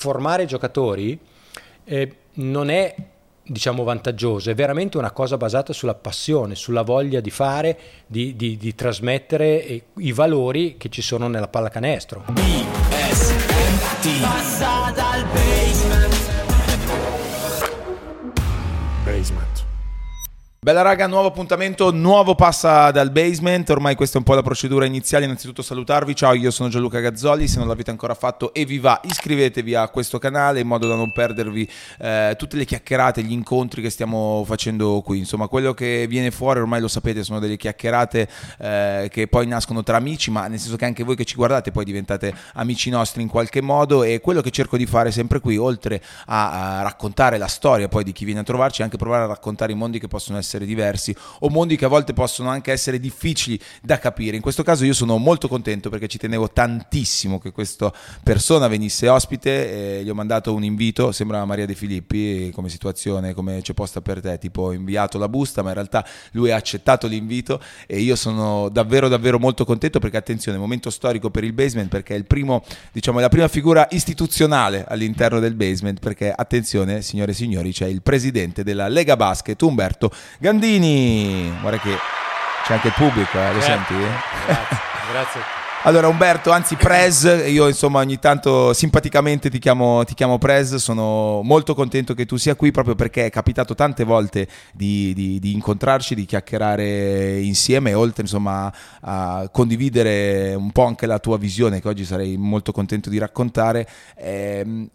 formare giocatori eh, non è diciamo vantaggioso, è veramente una cosa basata sulla passione, sulla voglia di fare, di, di, di trasmettere eh, i valori che ci sono nella pallacanestro. BSMT Passa dal Bella raga, nuovo appuntamento, nuovo passa dal basement, ormai questa è un po' la procedura iniziale, innanzitutto salutarvi, ciao io sono Gianluca Gazzoli, se non l'avete ancora fatto e vi va iscrivetevi a questo canale in modo da non perdervi eh, tutte le chiacchierate, gli incontri che stiamo facendo qui, insomma quello che viene fuori ormai lo sapete sono delle chiacchierate eh, che poi nascono tra amici, ma nel senso che anche voi che ci guardate poi diventate amici nostri in qualche modo. E quello che cerco di fare sempre qui, oltre a, a raccontare la storia poi di chi viene a trovarci, è anche provare a raccontare i mondi che possono essere essere diversi o mondi che a volte possono anche essere difficili da capire. In questo caso io sono molto contento perché ci tenevo tantissimo che questa persona venisse ospite, gli ho mandato un invito, sembra Maria De Filippi come situazione, come c'è posta per te, tipo ho inviato la busta, ma in realtà lui ha accettato l'invito e io sono davvero davvero molto contento perché attenzione, momento storico per il basement perché è il primo, diciamo, la prima figura istituzionale all'interno del basement perché attenzione, signore e signori, c'è il presidente della Lega Basket Umberto Gandini. Guarda che c'è anche il pubblico, eh, lo certo. senti? Grazie, grazie. Allora Umberto, anzi Prez, io insomma ogni tanto simpaticamente ti chiamo, ti chiamo Prez, sono molto contento che tu sia qui proprio perché è capitato tante volte di, di, di incontrarci, di chiacchierare insieme, oltre insomma a condividere un po' anche la tua visione che oggi sarei molto contento di raccontare. Eh,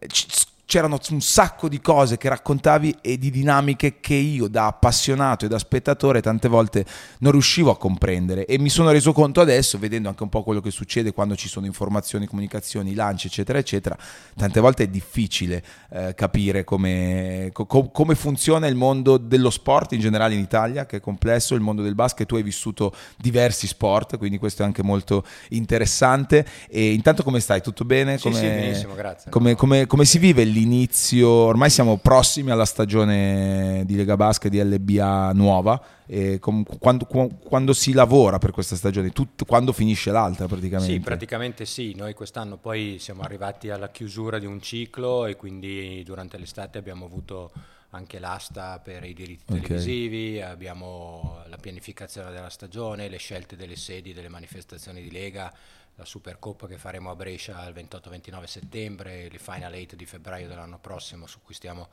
c'erano un sacco di cose che raccontavi e di dinamiche che io da appassionato e da spettatore tante volte non riuscivo a comprendere e mi sono reso conto adesso vedendo anche un po' quello che succede quando ci sono informazioni, comunicazioni, lanci eccetera eccetera tante volte è difficile eh, capire come, co- come, funziona il mondo dello sport in generale in Italia che è complesso, il mondo del basket tu hai vissuto diversi sport quindi questo è anche molto interessante e intanto come stai? Tutto bene? Come, sì, sì, benissimo, grazie. Come, come, come si vive il l'inizio, ormai siamo prossimi alla stagione di Lega Basca di LBA nuova, com, quando, quando, si lavora per questa stagione, tut, quando finisce l'altra praticamente? Sì, praticamente sì, noi quest'anno poi siamo arrivati alla chiusura di un ciclo e quindi durante l'estate abbiamo avuto anche l'asta per i diritti okay. televisivi, abbiamo la pianificazione della stagione, le scelte delle sedi delle manifestazioni di Lega, la Supercoppa che faremo a Brescia il 28-29 settembre, le Final 8 di febbraio dell'anno prossimo su cui stiamo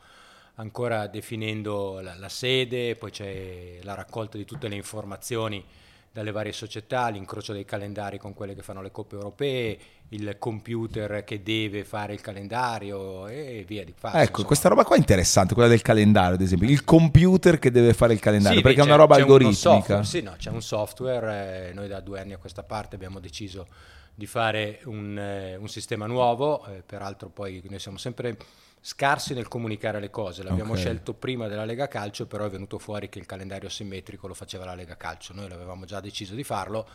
ancora definendo la, la sede, poi c'è la raccolta di tutte le informazioni dalle varie società, l'incrocio dei calendari con quelle che fanno le coppe europee, il computer che deve fare il calendario e via di fare. Ecco, insomma. questa roba qua è interessante, quella del calendario ad esempio, il computer che deve fare il calendario, sì, perché è una roba algoritmica. Sì, no, c'è un software, eh, noi da due anni a questa parte abbiamo deciso di fare un, eh, un sistema nuovo, eh, peraltro poi noi siamo sempre scarsi nel comunicare le cose, l'abbiamo okay. scelto prima della Lega Calcio, però è venuto fuori che il calendario simmetrico lo faceva la Lega Calcio, noi l'avevamo già deciso di farlo,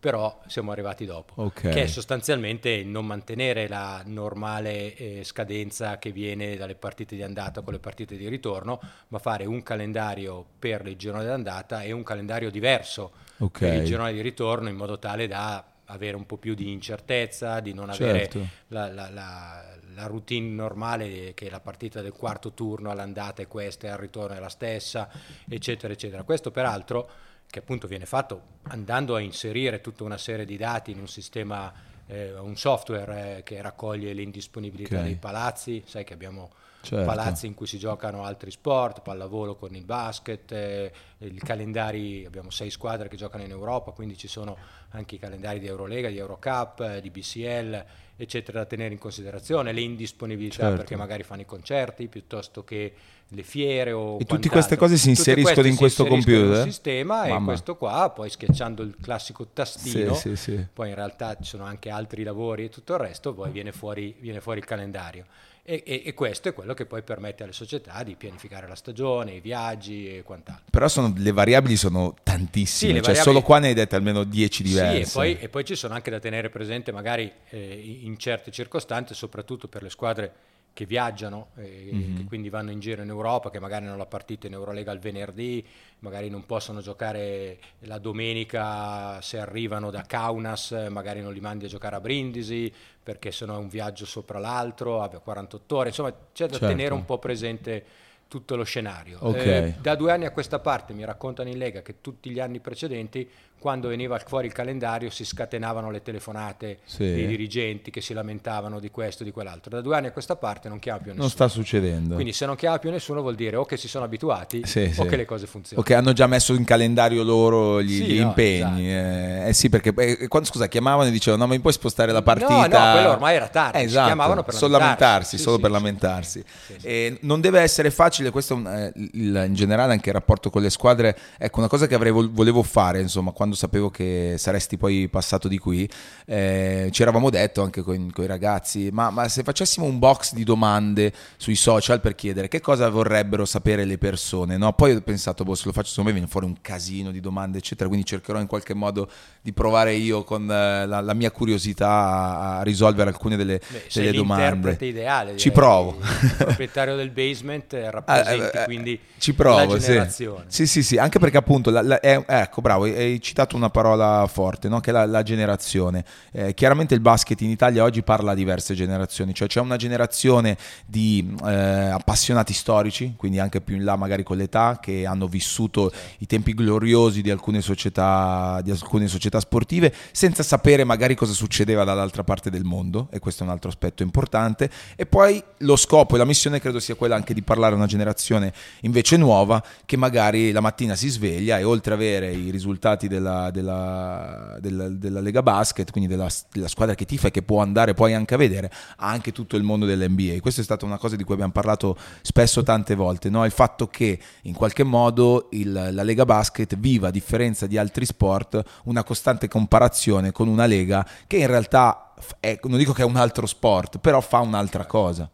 però siamo arrivati dopo, okay. che è sostanzialmente non mantenere la normale eh, scadenza che viene dalle partite di andata con le partite di ritorno, ma fare un calendario per il girone d'andata e un calendario diverso okay. per il girone di ritorno in modo tale da avere un po' più di incertezza, di non avere certo. la, la, la, la, routine normale che la partita del quarto turno all'andata è questa e al ritorno è la stessa, eccetera, eccetera. Questo peraltro che appunto viene fatto andando a inserire tutta una serie di dati in un sistema, eh, un software eh, che raccoglie l'indisponibilità okay. dei palazzi, sai che abbiamo certo. palazzi in cui si giocano altri sport, pallavolo con il basket, eh, i calendari, abbiamo sei squadre che giocano in Europa, quindi ci sono anche i calendari di Eurolega, di Eurocup, eh, di BCL, eccetera, da tenere in considerazione, le indisponibilità certo. perché magari fanno i concerti piuttosto che le fiere o E tutte queste cose si inseriscono in questo computer? In sistema Mamma. e questo qua, poi schiacciando il classico tastino, sì, sì, sì. poi in realtà ci sono anche altri lavori e tutto il resto, poi viene fuori, viene fuori il calendario. E, e, e, questo è quello che poi permette alle società di pianificare la stagione, i viaggi e quant'altro. Però sono, le variabili sono tantissime, sì, cioè solo qua ne hai dette almeno 10 diverse. Sì, e poi, e poi, ci sono anche da tenere presente magari eh, in certe circostanze, soprattutto per le squadre che viaggiano, eh, mm-hmm. che quindi vanno in giro in Europa, che magari hanno la partita in Eurolega il venerdì, magari non possono giocare la domenica se arrivano da Kaunas, magari non li mandi a giocare a Brindisi perché sennò è un viaggio sopra l'altro, a 48 ore, insomma c'è da certo. tenere un po' presente tutto lo scenario. Okay. Eh, da due anni a questa parte mi raccontano in Lega che tutti gli anni precedenti quando veniva fuori il calendario si scatenavano le telefonate sì. dei dirigenti che si lamentavano di questo di quell'altro. Da due anni a questa parte non chiama più nessuno. Non sta succedendo. Quindi se non chiama più nessuno vuol dire o che si sono abituati sì, o sì. che le cose funzionano. O che hanno già messo in calendario loro gli, gli no, impegni. Esatto. Eh, eh, sì, perché eh, quando scusa, chiamavano e dicevano no, ma mi puoi spostare la partita? No, no, quello ormai era tardi. Eh, esatto. chiamavano per solo lamentarsi. solo per lamentarsi. E non deve essere facile, questo il, in generale anche il rapporto con le squadre. Ecco, una cosa che avrei, volevo fare, insomma, quando sapevo che saresti poi passato di qui, eh, ci eravamo detto anche con, con i ragazzi, ma, ma, se facessimo un box di domande sui social per chiedere che cosa vorrebbero sapere le persone, no? poi ho pensato, boh, se lo faccio secondo me viene fuori un casino di domande, eccetera, quindi cercherò in qualche modo di provare io con eh, la, la mia curiosità a, a, risolvere alcune delle, Beh, delle domande. ideale. Ci provo. Il proprietario del basement rappresenti ah, eh, quindi ci provo, la generazione. Sì. sì, sì, sì, anche perché appunto, la, la, è, ecco, bravo, hai citato una parola forte, no? che è la, la generazione. Eh, chiaramente il basket in Italia oggi parla a diverse generazioni, cioè c'è una generazione di eh, appassionati storici, quindi anche più in là magari con l'età, che hanno vissuto i tempi gloriosi di alcune società, di alcune società sportive, senza sapere magari cosa succedeva dall'altra parte del mondo, e questo è un altro aspetto importante. E poi lo scopo e la missione credo sia quella anche di parlare a una generazione invece nuova, che magari la mattina si sveglia e oltre ad avere i risultati della, della della, della, Lega Basket, quindi della, della, squadra che tifa e che può andare poi anche a vedere, anche tutto il mondo dell'NBA. Questa è stata una cosa di cui abbiamo parlato spesso tante volte, no? il fatto che in qualche modo il, la Lega Basket viva, a differenza di altri sport, una costante comparazione con una Lega che in realtà, è, non dico che è un altro sport, però fa un'altra cosa.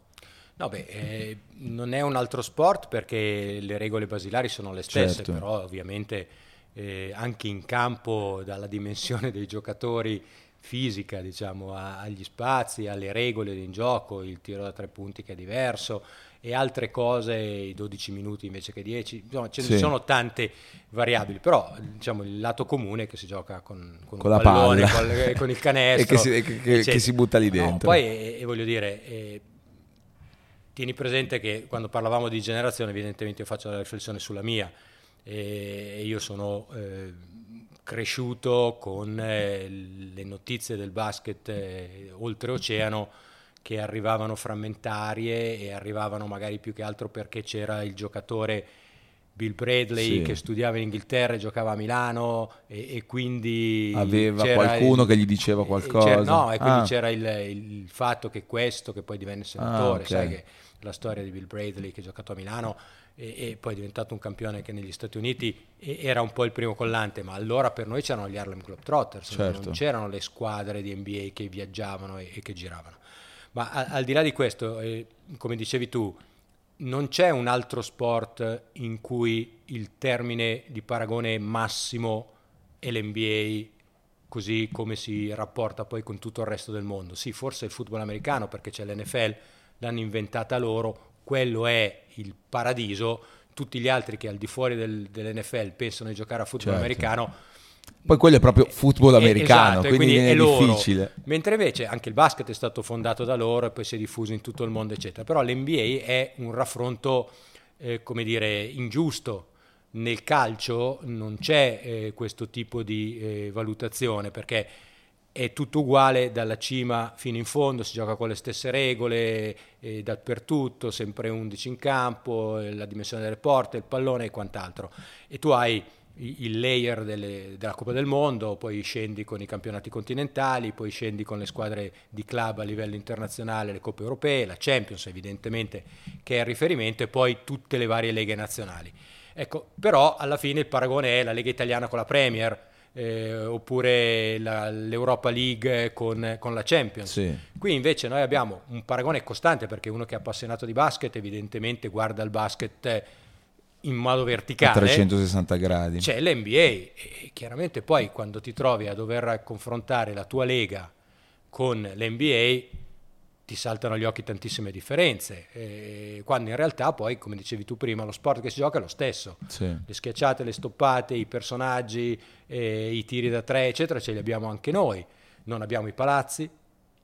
No, beh, eh, non è un altro sport perché le regole basilari sono le stesse, certo. però ovviamente eh, anche in campo dalla dimensione dei giocatori fisica, diciamo, a, agli spazi, alle regole in gioco, il tiro da tre punti che è diverso e altre cose, i 12 minuti invece che 10, insomma ce sì. ne sono tante variabili, però diciamo, il lato comune è che si gioca con, con, con la palla, con, eh, con, il canestro e che si, che, che si butta lì dentro. No, poi, e, e voglio dire, eh, tieni presente che quando parlavamo di generazione, evidentemente io faccio la riflessione sulla mia, e io sono eh, cresciuto con eh, le notizie del basket eh, oltreoceano che arrivavano frammentarie e arrivavano magari più che altro perché c'era il giocatore Bill Bradley sì. che studiava in Inghilterra e giocava a Milano e, e quindi aveva qualcuno il, che gli diceva qualcosa no e quindi ah. c'era il, il, fatto che questo che poi divenne senatore ah, okay. sai che la storia di Bill Bradley che ha giocato a Milano e, e, poi è diventato un campione che negli Stati Uniti era un po' il primo collante, ma allora per noi c'erano gli Harlem Globetrotters, certo. non c'erano le squadre di NBA che viaggiavano e, e che giravano. Ma a, al di là di questo, eh, come dicevi tu, non c'è un altro sport in cui il termine di paragone massimo è l'NBA così come si rapporta poi con tutto il resto del mondo. Sì, forse il football americano perché c'è l'NFL, l'hanno inventata loro, quello è il paradiso, tutti gli altri che al di fuori del, dell'NFL pensano di giocare a football certo. americano. Poi quello è proprio football eh, americano, esatto, quindi, quindi, è, è difficile. Mentre invece anche il basket è stato fondato da loro e poi si è diffuso in tutto il mondo, eccetera. Però l'NBA è un raffronto, eh, come dire, ingiusto. Nel calcio non c'è eh, questo tipo di eh, valutazione perché è tutto uguale dalla cima fino in fondo, si gioca con le stesse regole eh, dappertutto, sempre 11 in campo, eh, la dimensione delle porte, il pallone e quant'altro. E tu hai il layer delle, della Coppa del Mondo, poi scendi con i campionati continentali, poi scendi con le squadre di club a livello internazionale, le Coppe Europee, la Champions evidentemente che è il riferimento e poi tutte le varie leghe nazionali. Ecco, però alla fine il paragone è la Lega Italiana con la Premier, eh, oppure la, l'Europa League con, con la Champions. Sì. Qui invece noi abbiamo un paragone costante perché uno che è appassionato di basket evidentemente guarda il basket in modo verticale. A 360 gradi. C'è l'NBA e chiaramente poi quando ti trovi a dover confrontare la tua lega con l'NBA ti saltano agli occhi tantissime differenze, eh, quando in realtà poi, come dicevi tu prima, lo sport che si gioca è lo stesso. Sì. Le schiacciate, le stoppate, i personaggi, eh, i tiri da tre, eccetera, ce li abbiamo anche noi. Non abbiamo i palazzi,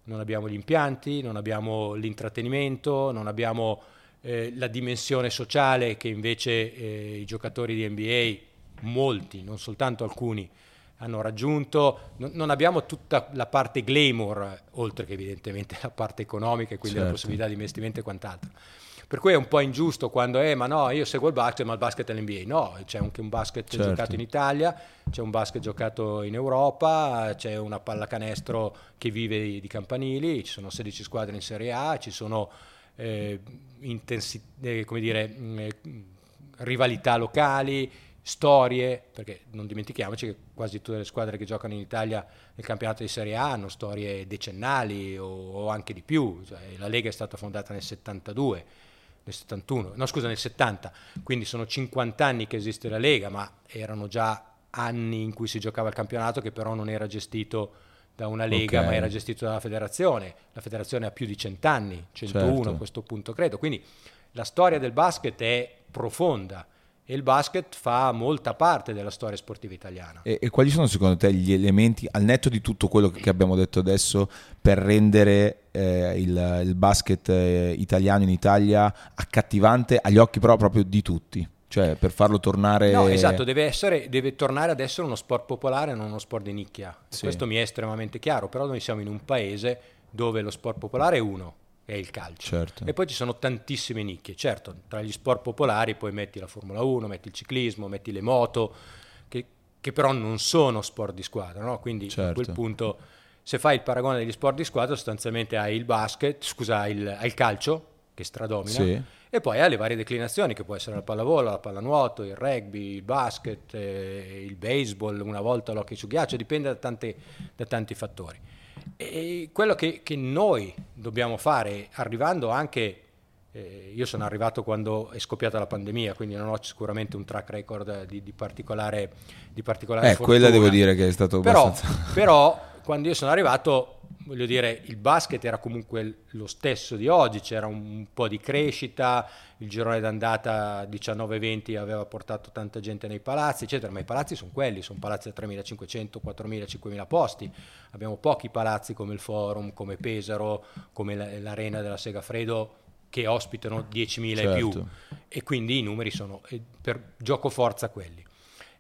non abbiamo gli impianti, non abbiamo l'intrattenimento, non abbiamo eh, la dimensione sociale che invece eh, i giocatori di NBA, molti, non soltanto alcuni, hanno raggiunto. Non, abbiamo tutta la parte glamour, oltre che evidentemente la parte economica e quindi certo. la possibilità di investimento e quant'altro. Per cui è un po' ingiusto quando è, ma no, io seguo il basket, ma il basket è l'NBA. No, c'è anche un basket certo. giocato in Italia, c'è un basket giocato in Europa, c'è una pallacanestro che vive di campanili, ci sono 16 squadre in Serie A, ci sono eh, intensi- eh, come dire, mh, eh, rivalità locali, storie, perché non dimentichiamoci che quasi tutte le squadre che giocano in Italia nel campionato di Serie A hanno storie decennali o, o anche di più, cioè, la Lega è stata fondata nel 72, nel 71, no scusa nel 70, quindi sono 50 anni che esiste la Lega, ma erano già anni in cui si giocava il campionato che però non era gestito da una lega, okay. ma era gestito dalla federazione. La federazione ha più di 100 anni, 101 certo. a questo punto credo. Quindi la storia del basket è profonda e il basket fa molta parte della storia sportiva italiana. E, e, quali sono secondo te gli elementi, al netto di tutto quello che abbiamo detto adesso, per rendere eh, il, il, basket eh, italiano in Italia accattivante agli occhi però proprio di tutti? Cioè per farlo tornare... No, esatto, deve, essere, deve tornare ad essere uno sport popolare, non uno sport di nicchia. Sì. Questo mi è estremamente chiaro, però noi siamo in un paese dove lo sport popolare è uno, è il calcio. Certo. E poi ci sono tantissime nicchie. Certo, tra gli sport popolari poi metti la Formula 1, metti il ciclismo, metti le moto, che, che però non sono sport di squadra, no? Quindi certo. a quel certo. punto, se fai il paragone degli sport di squadra, sostanzialmente hai il basket, scusa, hai il, hai il calcio, che stradomina, sì. e poi hai le varie declinazioni, che può essere la pallavolo, la pallanuoto, il rugby, il basket, eh, il baseball, una volta l'hockey su ghiaccio, dipende da, tante, da tanti fattori. E quello che, che noi dobbiamo fare, arrivando anche eh, io sono arrivato quando è scoppiata la pandemia, quindi non ho sicuramente un track record di, di particolare, di particolare eh, quella devo dire che è stato però, abbastanza... Però, quando io sono arrivato, voglio dire, il basket era comunque lo stesso di oggi, c'era un po' di crescita, il girone d'andata 19-20 aveva portato tanta gente nei palazzi, eccetera, ma i palazzi sono quelli, sono palazzi da 3.500, 4.000, 5.000 posti, abbiamo pochi palazzi come il Forum, come Pesaro, come l'arena della Segafredo che ospitano 10.000 certo. e più certo. e quindi i numeri sono eh, per gioco forza quelli.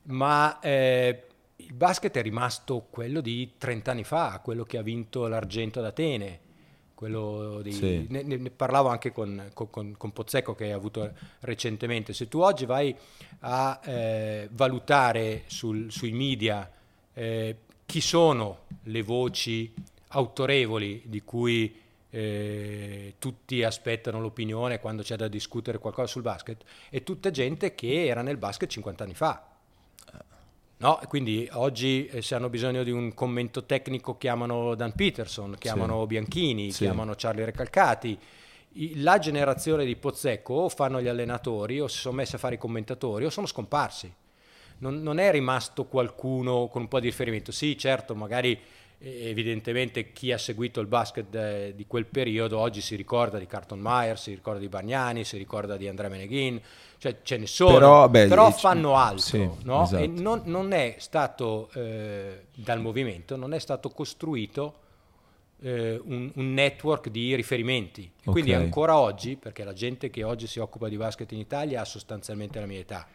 Ma eh, il basket è rimasto quello di 30 anni fa, quello che ha vinto l'argento ad Atene, di, sì. ne, ne, parlavo anche con, con, con, Pozzecco che hai avuto recentemente, se tu oggi vai a eh, valutare sul, sui media eh, chi sono le voci autorevoli di cui eh, tutti aspettano l'opinione quando c'è da discutere qualcosa sul basket, è tutta gente che era nel basket 50 anni fa No, quindi oggi eh, se hanno bisogno di un commento tecnico chiamano Dan Peterson, chiamano sì. Bianchini, sì. chiamano Charlie Recalcati. I, la generazione di Pozzecco o fanno gli allenatori o si sono messi a fare i commentatori o sono scomparsi. Non, non è rimasto qualcuno con un po' di riferimento. Sì, certo, magari evidentemente chi ha seguito il basket eh, di quel periodo oggi si ricorda di Carton Meyer, si ricorda di Bagnani, si ricorda di Andrea Meneghin, cioè ce ne sono, però, beh, però fanno altro, sì, no? esatto. e non, non, è stato eh, dal movimento, non è stato costruito eh, un, un, network di riferimenti. Okay. Quindi ancora oggi, perché la gente che oggi si occupa di basket in Italia ha sostanzialmente la mia età,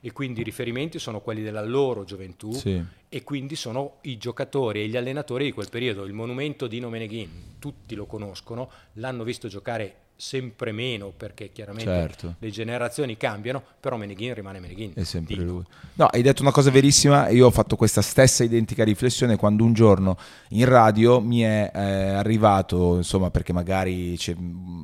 e quindi i riferimenti sono quelli della loro gioventù sì. e quindi sono i giocatori e gli allenatori di quel periodo. Il monumento di Nomeneghin, tutti lo conoscono, l'hanno visto giocare sempre meno perché chiaramente certo. le generazioni cambiano, però Meneghin rimane Meneghin. È sempre Dino. lui. No, hai detto una cosa verissima, io ho fatto questa stessa identica riflessione quando un giorno in radio mi è eh, arrivato, insomma perché magari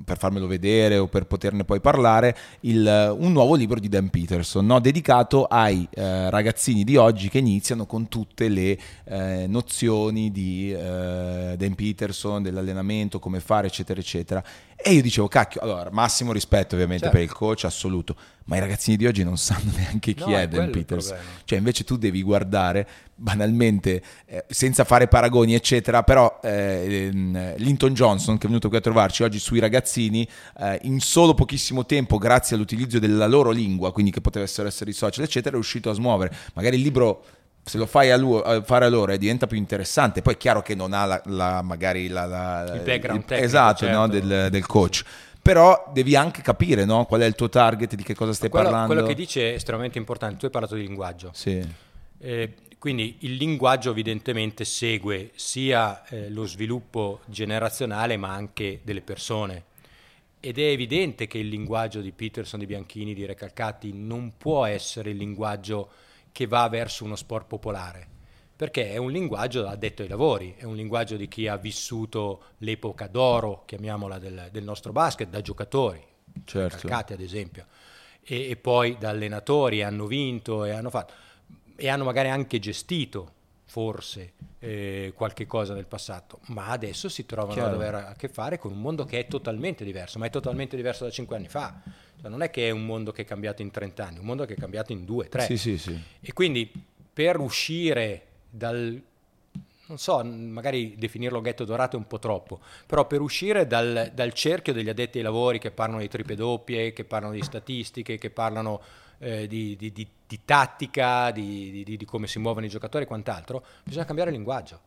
per farmelo vedere o per poterne poi parlare, il, un nuovo libro di Dan Peterson, no? dedicato ai eh, ragazzini di oggi che iniziano con tutte le eh, nozioni di eh, Dan Peterson, dell'allenamento, come fare, eccetera, eccetera. E io dicevo, dicevo, cacchio, allora, massimo rispetto ovviamente certo. per il coach, assoluto, ma i ragazzini di oggi non sanno neanche chi no, è Dan Peters. Cioè, invece tu devi guardare banalmente, eh, senza fare paragoni, eccetera, però eh, Linton Johnson, che è venuto qui a trovarci oggi sui ragazzini, eh, in solo pochissimo tempo, grazie all'utilizzo della loro lingua, quindi che potessero essere i social, eccetera, è riuscito a smuovere. Magari il libro se lo fai a, a fare a loro diventa più interessante. Poi è chiaro che non ha la, la, magari la, la, il background il, tecnico, esatto, certo. no, del, del, coach. Però devi anche capire no? qual è il tuo target, di che cosa stai quello, parlando. Quello che dici è estremamente importante. Tu hai parlato di linguaggio. Sì. Eh, quindi il linguaggio evidentemente segue sia eh, lo sviluppo generazionale ma anche delle persone. Ed è evidente che il linguaggio di Peterson, di Bianchini, di Recalcati non può essere il linguaggio che va verso uno sport popolare, perché è un linguaggio addetto ai lavori, è un linguaggio di chi ha vissuto l'epoca d'oro, chiamiamola, del, del nostro basket, da giocatori, certo. calcati ad esempio, e, e, poi da allenatori, hanno vinto e hanno fatto, e hanno magari anche gestito forse eh, qualche cosa nel passato, ma adesso si trovano Chiaro. ad avere a che fare con un mondo che è totalmente diverso, ma è totalmente diverso da cinque anni fa. Cioè, non è che è un mondo che è cambiato in 30 anni, è un mondo che è cambiato in 2, 3. Sì, sì, sì. E quindi per uscire dal non so, magari definirlo ghetto dorato è un po' troppo, però per uscire dal, dal, cerchio degli addetti ai lavori che parlano di triple doppie, che parlano di statistiche, che parlano eh, di, di, di, di, tattica, di, come si muovono i giocatori e quant'altro, bisogna cambiare linguaggio.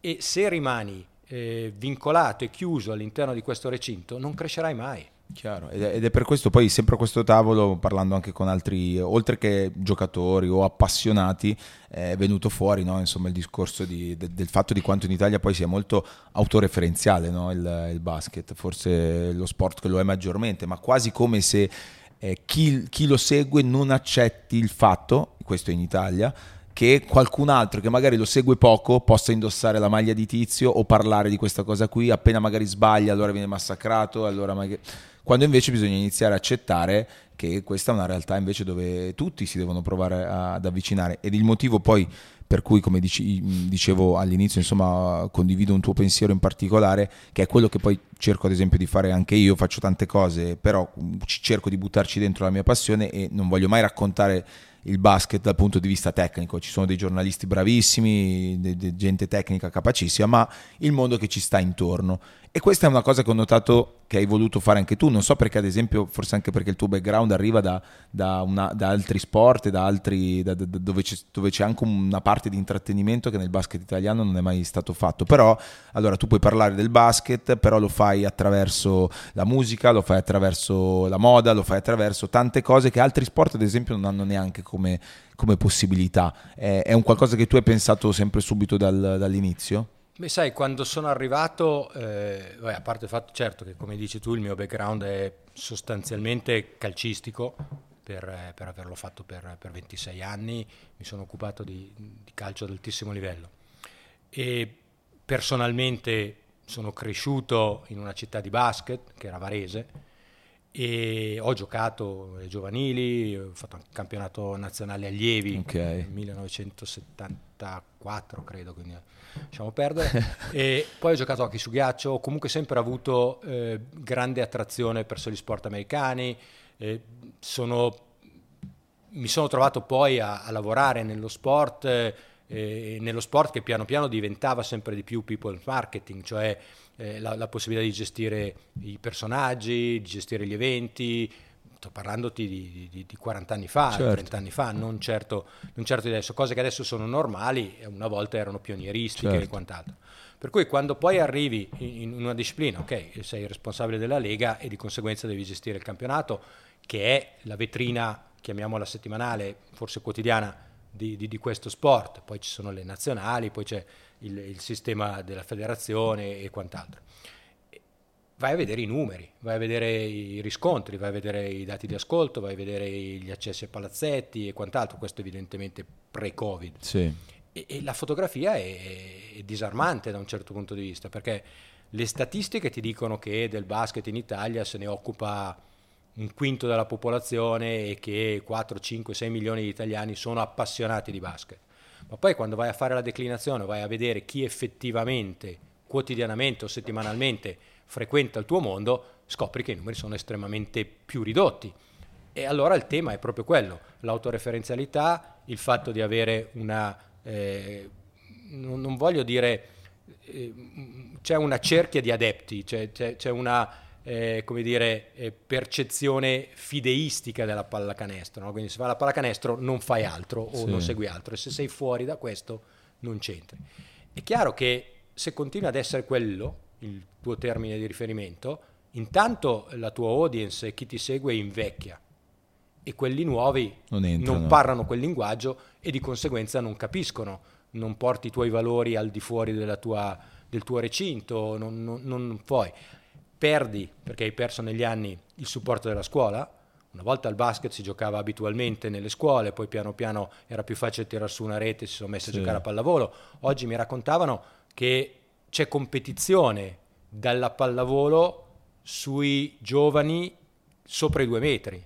E se rimani eh, vincolato e chiuso all'interno di questo recinto, non crescerai mai. Chiaro, ed è per questo poi sempre a questo tavolo, parlando anche con altri, oltre che giocatori o appassionati, è venuto fuori no? Insomma, il discorso di, de, del fatto di quanto in Italia poi sia molto autoreferenziale no? il, il, basket, forse lo sport che lo è maggiormente, ma quasi come se eh, chi, chi lo segue non accetti il fatto, questo in Italia, che qualcun altro che magari lo segue poco possa indossare la maglia di tizio o parlare di questa cosa qui, appena magari sbaglia allora viene massacrato, allora magari quando invece bisogna iniziare a accettare che questa è una realtà invece dove tutti si devono provare ad avvicinare ed il motivo poi per cui come dici, dicevo all'inizio insomma condivido un tuo pensiero in particolare che è quello che poi cerco ad esempio di fare anche io faccio tante cose però cerco di buttarci dentro la mia passione e non voglio mai raccontare il basket dal punto di vista tecnico. Ci sono dei giornalisti bravissimi, de, de gente tecnica capacissima, ma il mondo che ci sta intorno. E questa è una cosa che ho notato che hai voluto fare anche tu. Non so perché, ad esempio, forse anche perché il tuo background arriva da, da, una, da altri sport, da altri, da, dove, c'è, dove, c'è, anche una parte di intrattenimento che nel basket italiano non è mai stato fatto. Però, allora, tu puoi parlare del basket, però lo fai attraverso la musica, lo fai attraverso la moda, lo fai attraverso tante cose che altri sport, ad esempio, non hanno neanche come, come possibilità. È, è, un qualcosa che tu hai pensato sempre subito dal, dall'inizio? Beh, sai, quando sono arrivato, eh, beh, a parte il fatto, certo, che come dici tu, il mio background è sostanzialmente calcistico, per, eh, per averlo fatto per, per, 26 anni, mi sono occupato di, di calcio ad altissimo livello. E personalmente sono cresciuto in una città di basket, che era Varese, e ho giocato ai giovanili, ho fatto un campionato nazionale allievi okay. nel 1974 credo, quindi lasciamo perdere. e poi ho giocato hockey su ghiaccio, ho comunque sempre avuto eh, grande attrazione verso gli sport americani, eh, sono, mi sono trovato poi a, a lavorare nello sport, eh, nello sport che piano piano diventava sempre di più people marketing, cioè eh, la, la possibilità di gestire i personaggi, di gestire gli eventi, sto parlandoti di, di, di 40 anni fa, certo. 30 anni fa, non certo, non certo di adesso, cose che adesso sono normali una volta erano pionieristiche certo. e quant'altro. Per cui quando poi arrivi in una disciplina, ok, sei responsabile della Lega e di conseguenza devi gestire il campionato, che è la vetrina, chiamiamola settimanale, forse quotidiana, di, di, di questo sport, poi ci sono le nazionali, poi c'è il, il sistema della federazione e quant'altro vai a vedere i numeri, vai a vedere i riscontri, vai a vedere i dati di ascolto, vai a vedere gli accessi ai palazzetti e quant'altro, questo evidentemente pre-Covid. Sì. E, e, la fotografia è, è, disarmante da un certo punto di vista, perché le statistiche ti dicono che del basket in Italia se ne occupa un quinto della popolazione e che 4, 5, 6 milioni di italiani sono appassionati di basket. Ma poi quando vai a fare la declinazione, vai a vedere chi effettivamente, quotidianamente o settimanalmente, frequenta il tuo mondo, scopri che i numeri sono estremamente più ridotti. E allora il tema è proprio quello, l'autoreferenzialità, il fatto di avere una, eh, non, non, voglio dire, eh, c'è una cerchia di adepti, c'è, c'è, c'è una eh, come dire, eh, percezione fideistica della pallacanestro. No? Quindi se fai la pallacanestro non fai altro o sì. non segui altro e se sei fuori da questo non c'entri. È chiaro che se continui ad essere quello, il tuo termine di riferimento, intanto la tua audience e chi ti segue invecchia e quelli nuovi non, non parlano quel linguaggio e di conseguenza non capiscono, non porti i tuoi valori al di fuori tua, del tuo recinto, non, non, non puoi perdi, perché hai perso negli anni il supporto della scuola, una volta al basket si giocava abitualmente nelle scuole, poi piano piano era più facile tirare su una rete, si sono messi sì. a giocare a pallavolo. Oggi mi raccontavano che c'è competizione dalla pallavolo sui giovani sopra i due metri.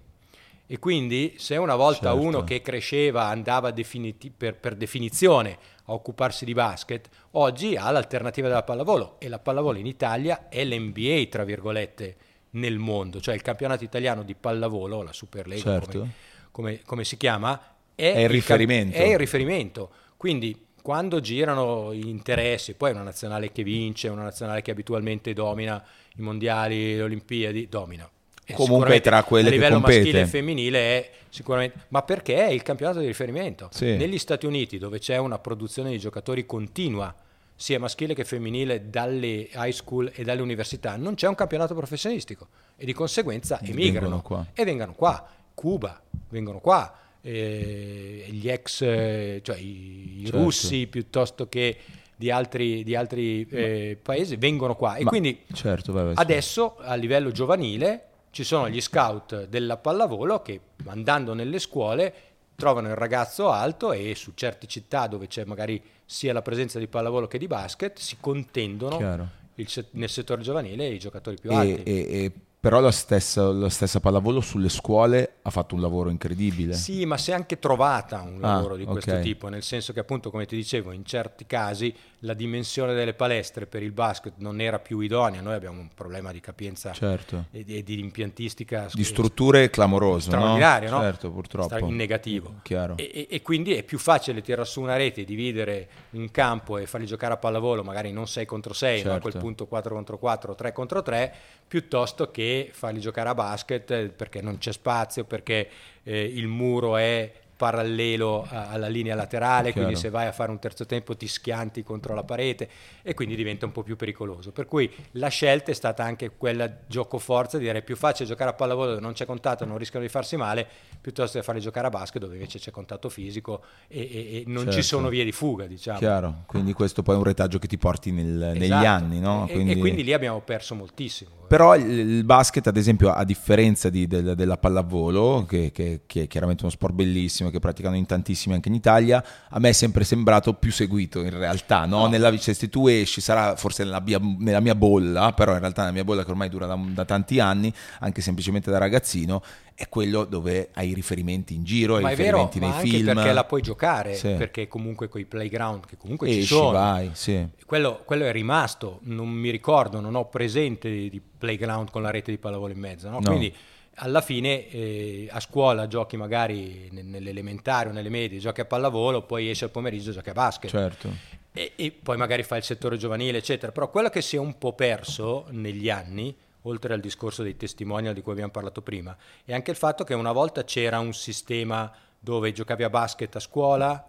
E quindi se una volta certo. uno che cresceva andava definiti- per, per definizione a occuparsi di basket, oggi ha l'alternativa della pallavolo e la pallavolo in Italia è l'NBA, tra virgolette, nel mondo, cioè il campionato italiano di pallavolo, la Superlega certo. come, come, come, si chiama, è, è il, riferimento. È il riferimento. Quindi quando girano gli interessi, poi una nazionale che vince, una nazionale che abitualmente domina i mondiali, le Olimpiadi, domina comunque tra quelle che compete. A livello maschile e femminile è sicuramente... Ma perché è il campionato di riferimento. Sì. Negli Stati Uniti, dove c'è una produzione di giocatori continua, sia maschile che femminile, dalle high school e dalle università, non c'è un campionato professionistico e di conseguenza emigrano e vengono qua. Cuba, vengono qua. Eh, gli ex, cioè i, certo. russi piuttosto che di altri, di altri eh, paesi vengono qua e Ma, quindi certo, vabbè, adesso a livello giovanile ci sono gli scout della pallavolo che andando nelle scuole trovano il ragazzo alto e su certe città dove c'è magari sia la presenza di pallavolo che di basket si contendono il, nel settore giovanile i giocatori più alti. E, e, però la stessa, la stessa, pallavolo sulle scuole ha fatto un lavoro incredibile. Sì, ma si è anche trovata un ah, lavoro ah, di questo okay. tipo, nel senso che appunto, come ti dicevo, in certi casi la dimensione delle palestre per il basket non era più idonea, noi abbiamo un problema di capienza certo. e, di, e, di, impiantistica. Di strutture clamorose, straordinario, no? no? Certo, purtroppo. In negativo. E, e, quindi è più facile tirare su una rete, dividere un campo e farli giocare a pallavolo, magari non 6 contro 6, certo. ma a quel certo. punto 4 contro 4, 3 contro 3, piuttosto che farli giocare a basket eh, perché non c'è spazio, perché eh, il muro è parallelo alla linea laterale, Chiaro. quindi se vai a fare un terzo tempo ti schianti contro la parete e quindi diventa un po' più pericoloso. Per cui la scelta è stata anche quella gioco forza di dire è più facile giocare a pallavolo dove non c'è contatto, non rischiano di farsi male, piuttosto che farli giocare a basket dove invece c'è contatto fisico e, e, e non certo. ci sono vie di fuga, diciamo. Chiaro, quindi questo poi è un retaggio che ti porti nel, esatto. negli anni, no? Quindi... E, quindi lì abbiamo perso moltissimo. Però il, il basket, ad esempio, a differenza di, del, della pallavolo, che, che, che, è chiaramente uno sport bellissimo, che praticano in tantissimi anche in Italia, a me è sempre sembrato più seguito in realtà. No? No. Nella, cioè, se tu esci, sarà forse nella mia, nella mia, bolla, però in realtà nella mia bolla che ormai dura da, da tanti anni, anche semplicemente da ragazzino, è quello dove hai riferimenti in giro, ma hai riferimenti vero, nei film. perché la puoi giocare, sì. perché comunque con i playground che comunque Esci, ci sono. Vai, sì. quello, quello, è rimasto, non mi ricordo, non ho presente di, di playground con la rete di pallavolo in mezzo, no? No. quindi alla fine eh, a scuola giochi magari nell'elementare o nelle medie, giochi a pallavolo, poi esci al pomeriggio e giochi a basket. Certo. E, e, poi magari fai il settore giovanile, eccetera. Però quello che si è un po' perso negli anni oltre al discorso dei testimonial di cui abbiamo parlato prima, è anche il fatto che una volta c'era un sistema dove giocavi a basket a scuola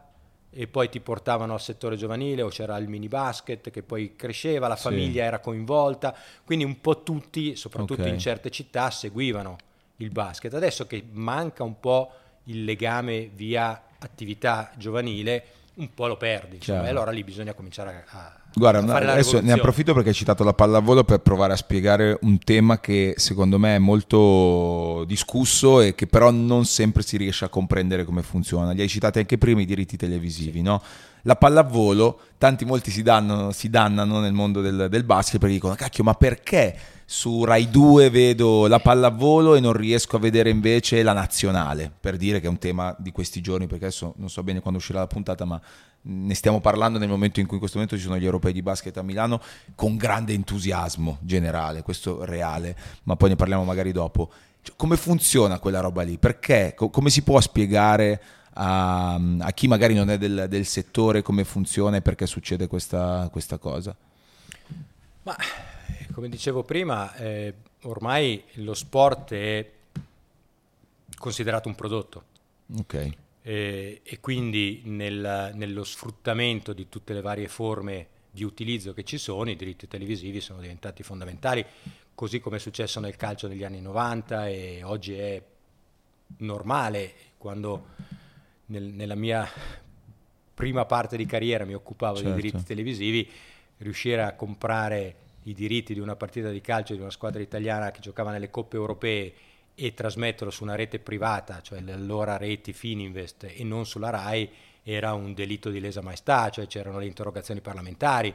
e poi ti portavano al settore giovanile o c'era il mini basket che poi cresceva, la famiglia sì. era coinvolta, quindi un po' tutti, soprattutto okay. in certe città, seguivano il basket. Adesso che manca un po' il legame via attività giovanile, un po' lo perdi, insomma, e allora lì bisogna cominciare a, a Guarda, adesso ne approfitto perché hai citato la pallavolo per provare a spiegare un tema che secondo me è molto discusso e che però non sempre si riesce a comprendere come funziona. Li hai citati anche prima i diritti televisivi, no? La pallavolo, tanti molti si, danno, si dannano nel mondo del, del basket perché dicono, cacchio, ma perché su Rai 2 vedo la pallavolo e non riesco a vedere invece la nazionale, per dire che è un tema di questi giorni, perché adesso non so bene quando uscirà la puntata, ma ne stiamo parlando nel momento in cui in questo momento ci sono gli europei di basket a Milano con grande entusiasmo generale, questo reale, ma poi ne parliamo magari dopo. Cioè, come funziona quella roba lì? Perché? Co- come si può spiegare a, a chi magari non è del, del, settore come funziona e perché succede questa, questa cosa? Ma come dicevo prima, eh, ormai lo sport è considerato un prodotto. Ok. Eh, e quindi nel, nello sfruttamento di tutte le varie forme di utilizzo che ci sono, i diritti televisivi sono diventati fondamentali, così come è successo nel calcio negli anni 90 e oggi è normale quando nel, nella mia prima parte di carriera mi occupavo certo. di diritti televisivi, riuscire a comprare i diritti di una partita di calcio di una squadra italiana che giocava nelle coppe europee e trasmetterlo su una rete privata, cioè l'allora reti Fininvest e non sulla RAI, era un delitto di lesa maestà, cioè c'erano le interrogazioni parlamentari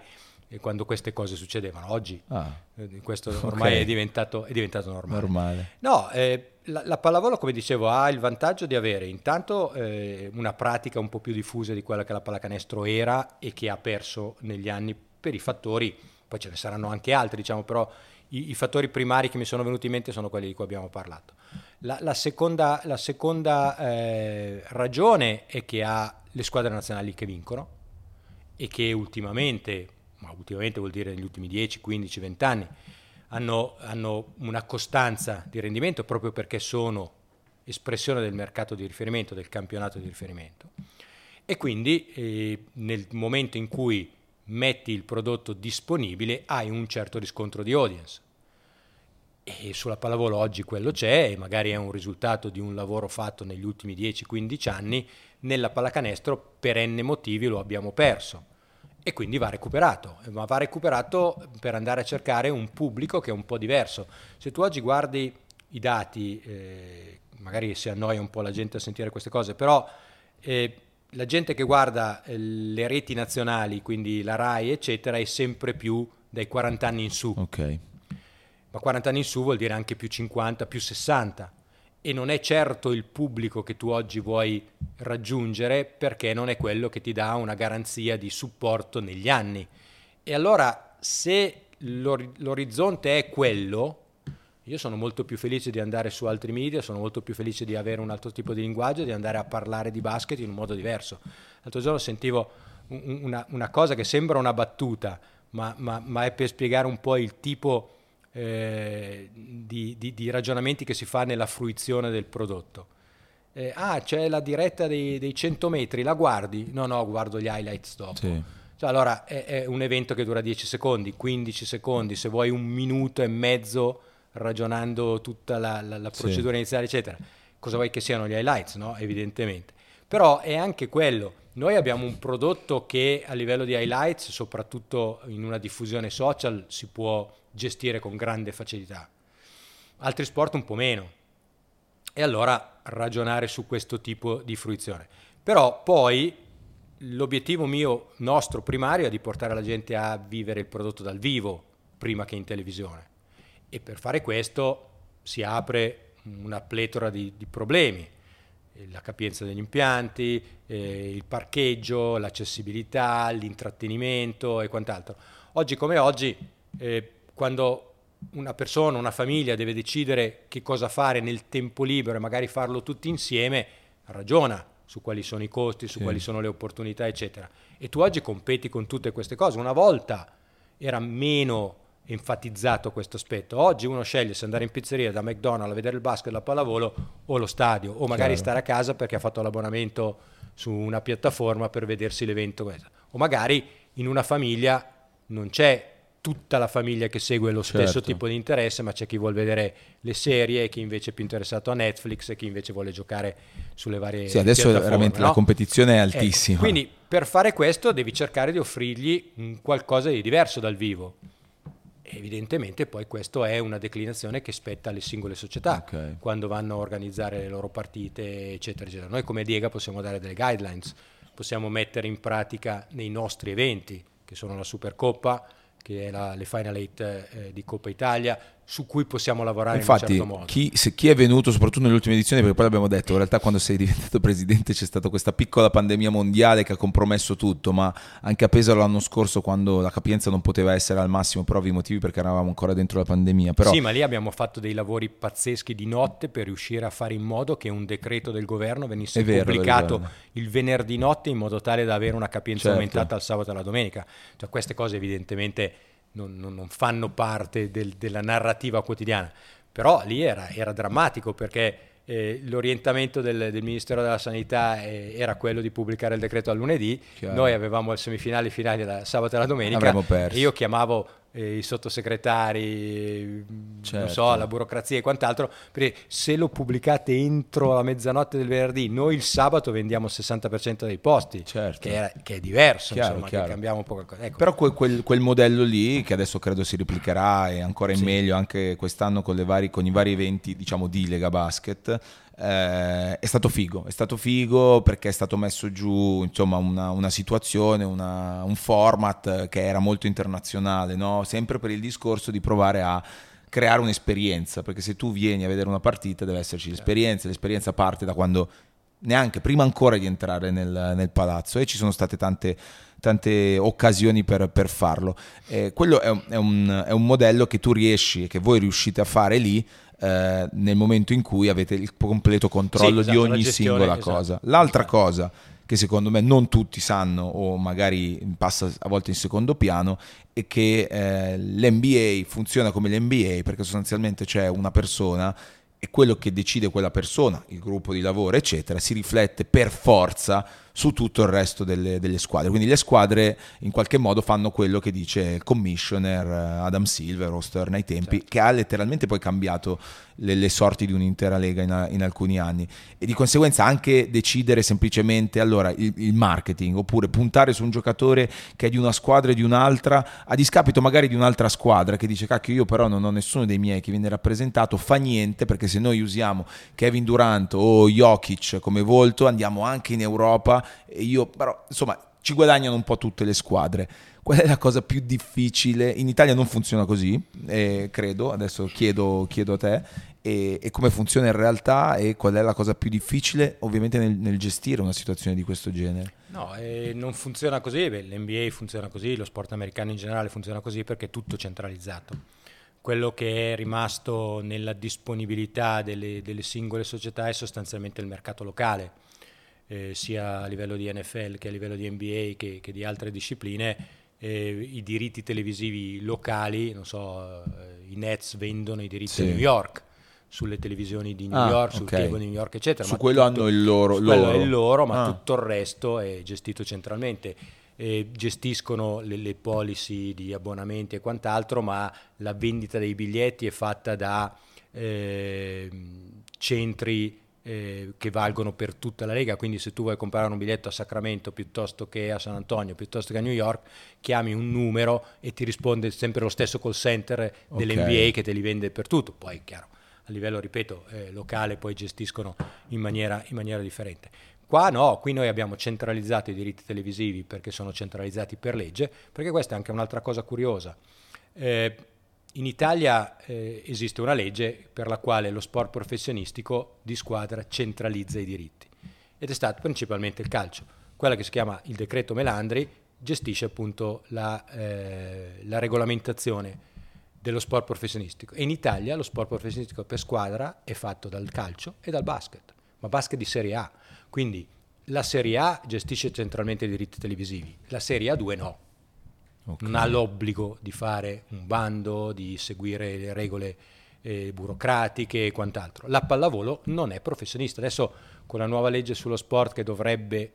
quando queste cose succedevano. Oggi ah, eh, questo ormai okay. è, diventato, è, diventato, normale. normale. No, eh, la, la, pallavolo, come dicevo, ha il vantaggio di avere intanto eh, una pratica un po' più diffusa di quella che la pallacanestro era e che ha perso negli anni per i fattori poi ce ne saranno anche altri, diciamo, però i, i, fattori primari che mi sono venuti in mente sono quelli di cui abbiamo parlato. La, la seconda, la seconda eh, ragione è che ha le squadre nazionali che vincono e che ultimamente, ma ultimamente vuol dire negli ultimi 10, 15, 20 anni, hanno, hanno una costanza di rendimento proprio perché sono espressione del mercato di riferimento, del campionato di riferimento. E quindi eh, nel momento in cui metti il prodotto disponibile, hai un certo riscontro di audience. E sulla pallavolo oggi quello c'è, e magari è un risultato di un lavoro fatto negli ultimi 10-15 anni, nella pallacanestro per n motivi lo abbiamo perso e quindi va recuperato, ma va recuperato per andare a cercare un pubblico che è un po' diverso. Se tu oggi guardi i dati, eh, magari si annoia un po' la gente a sentire queste cose, però eh, la gente che guarda eh, le reti nazionali, quindi la RAI, eccetera, è sempre più dai 40 anni in su. Ok. Ma 40 anni in su vuol dire anche più 50, più 60. E non è certo il pubblico che tu oggi vuoi raggiungere perché non è quello che ti dà una garanzia di supporto negli anni. E allora se l'or- l'orizzonte è quello, io sono molto più felice di andare su altri media, sono molto più felice di avere un altro tipo di linguaggio, di andare a parlare di basket in un modo diverso. L'altro giorno sentivo una, una cosa che sembra una battuta, ma, ma, ma, è per spiegare un po' il tipo eh, di, di, di, ragionamenti che si fa nella fruizione del prodotto. Eh, ah, c'è la diretta dei, dei, 100 metri, la guardi? No, no, guardo gli highlights dopo. Sì. Cioè, allora è, è un evento che dura 10 secondi, 15 secondi, se vuoi un minuto e mezzo ragionando tutta la, la, la procedura sì. iniziale, eccetera. Cosa vuoi che siano gli highlights, no? Evidentemente. Però è anche quello. Noi abbiamo un prodotto che a livello di highlights, soprattutto in una diffusione social, si può gestire con grande facilità. Altri sport un po' meno. E allora ragionare su questo tipo di fruizione. Però poi l'obiettivo mio, nostro primario, è di portare la gente a vivere il prodotto dal vivo prima che in televisione e per fare questo si apre una pletora di, di problemi, la capienza degli impianti, eh, il parcheggio, l'accessibilità, l'intrattenimento e quant'altro. Oggi come oggi, eh, quando una persona, una famiglia deve decidere che cosa fare nel tempo libero e magari farlo tutti insieme, ragiona su quali sono i costi, su sì. quali sono le opportunità, eccetera. E tu oggi competi con tutte queste cose. Una volta era meno enfatizzato questo aspetto. Oggi uno sceglie se andare in pizzeria da McDonald's a vedere il basket, la pallavolo o lo stadio, o magari Chiaro. stare a casa perché ha fatto l'abbonamento su una piattaforma per vedersi l'evento. O magari in una famiglia non c'è tutta la famiglia che segue lo stesso certo. tipo di interesse, ma c'è chi vuole vedere le serie, chi invece è più interessato a Netflix e chi invece vuole giocare sulle varie Sì, adesso veramente no? la competizione è ecco, altissima. Ecco, quindi per fare questo devi cercare di offrirgli qualcosa di diverso dal vivo Evidentemente poi questo è una declinazione che spetta alle singole società okay. quando vanno a organizzare le loro partite, eccetera, eccetera. Noi come Diega possiamo dare delle guidelines, possiamo mettere in pratica nei nostri eventi, che sono la Supercoppa, che è la, le Final Eight eh, di Coppa Italia, su cui possiamo lavorare Infatti, in un certo modo. Chi, se, chi è venuto, soprattutto nelle ultime edizioni, perché poi l'abbiamo detto, in realtà quando sei diventato presidente c'è stata questa piccola pandemia mondiale che ha compromesso tutto, ma anche a Pesaro l'anno scorso quando la capienza non poteva essere al massimo per ovvi motivi perché eravamo ancora dentro la pandemia. Però... Sì, ma lì abbiamo fatto dei lavori pazzeschi di notte per riuscire a fare in modo che un decreto del governo venisse vero, pubblicato il venerdì notte in modo tale da avere una capienza certo. aumentata al sabato e alla domenica. Cioè, queste cose evidentemente non, non, non fanno parte del, della narrativa quotidiana. Però lì era, era drammatico perché eh, l'orientamento del, del, Ministero della Sanità eh, era quello di pubblicare il decreto al lunedì, Chiaro. noi avevamo le semifinali finali la sabato e la domenica io chiamavo i sottosegretari, certo. non so, certo. la burocrazia e quant'altro, perché se lo pubblicate entro la mezzanotte del venerdì, noi il sabato vendiamo il 60% dei posti, certo. che, è, che, è, diverso, chiaro, insomma, chiaro. cambiamo un po' qualcosa. Ecco. Però quel, quel, quel, modello lì, che adesso credo si replicherà e ancora in sì. meglio anche quest'anno con, vari, con i vari eventi diciamo, di Lega Basket, eh, è stato figo, è stato figo perché è stato messo giù insomma, una, una situazione, una, un format che era molto internazionale, no? sempre per il discorso di provare a creare un'esperienza, perché se tu vieni a vedere una partita deve esserci l'esperienza, l'esperienza parte da quando neanche prima ancora di entrare nel, nel palazzo e ci sono state tante, tante occasioni per, per farlo. Eh, quello è un, è, un, è un modello che tu riesci e che voi riuscite a fare lì eh, nel momento in cui avete il completo controllo sì, esatto, di ogni singola esatto, cosa. L'altra esatto. cosa che secondo me non tutti sanno o magari passa a volte in secondo piano è che eh, l'NBA funziona come l'NBA perché sostanzialmente c'è una persona e quello che decide quella persona, il gruppo di lavoro, eccetera, si riflette per forza su tutto il resto delle, delle, squadre. Quindi le squadre in qualche modo fanno quello che dice il commissioner eh, Adam Silver o Stern ai tempi, certo. che ha letteralmente poi cambiato le, le sorti di un'intera lega in, in, alcuni anni. E di conseguenza anche decidere semplicemente allora il, il, marketing oppure puntare su un giocatore che è di una squadra e di un'altra, a discapito magari di un'altra squadra che dice cacchio io però non ho nessuno dei miei che viene rappresentato, fa niente perché se noi usiamo Kevin Durant o Jokic come volto andiamo anche in Europa io però insomma ci guadagnano un po' tutte le squadre. Qual è la cosa più difficile? In Italia non funziona così, eh, credo, adesso chiedo, chiedo a te, e, e, come funziona in realtà e qual è la cosa più difficile ovviamente nel, nel gestire una situazione di questo genere. No, eh, non funziona così, Beh, l'NBA funziona così, lo sport americano in generale funziona così perché è tutto centralizzato. Quello che è rimasto nella disponibilità delle, delle singole società è sostanzialmente il mercato locale eh, sia a livello di NFL che a livello di NBA che, che di altre discipline, eh, i diritti televisivi locali, non so, eh, i Nets vendono i diritti sì. di New York sulle televisioni di New ah, York, sul okay. cable di New York, eccetera. Su quello tutto, hanno il loro. Su loro. è il loro, ma ah. tutto il resto è gestito centralmente. E gestiscono le, le, policy di abbonamenti e quant'altro, ma la vendita dei biglietti è fatta da eh, centri eh, che valgono per tutta la Lega, quindi se tu vuoi comprare un biglietto a Sacramento piuttosto che a San Antonio, piuttosto che a New York, chiami un numero e ti risponde sempre lo stesso call center dell'NBA okay. che te li vende per tutto. Poi, chiaro, a livello, ripeto, eh, locale poi gestiscono in maniera, in maniera differente. Qua no, qui noi abbiamo centralizzato i diritti televisivi perché sono centralizzati per legge, perché questa è anche un'altra cosa curiosa. Eh, in Italia eh, esiste una legge per la quale lo sport professionistico di squadra centralizza i diritti ed è stato principalmente il calcio. Quella che si chiama il decreto Melandri gestisce appunto la, eh, la regolamentazione dello sport professionistico e in Italia lo sport professionistico per squadra è fatto dal calcio e dal basket, ma basket di Serie A. Quindi la Serie A gestisce centralmente i diritti televisivi, la Serie A2 no Okay. Non ha l'obbligo di fare un bando, di seguire le regole eh, burocratiche e quant'altro. La pallavolo non è professionista. Adesso con la nuova legge sullo sport che dovrebbe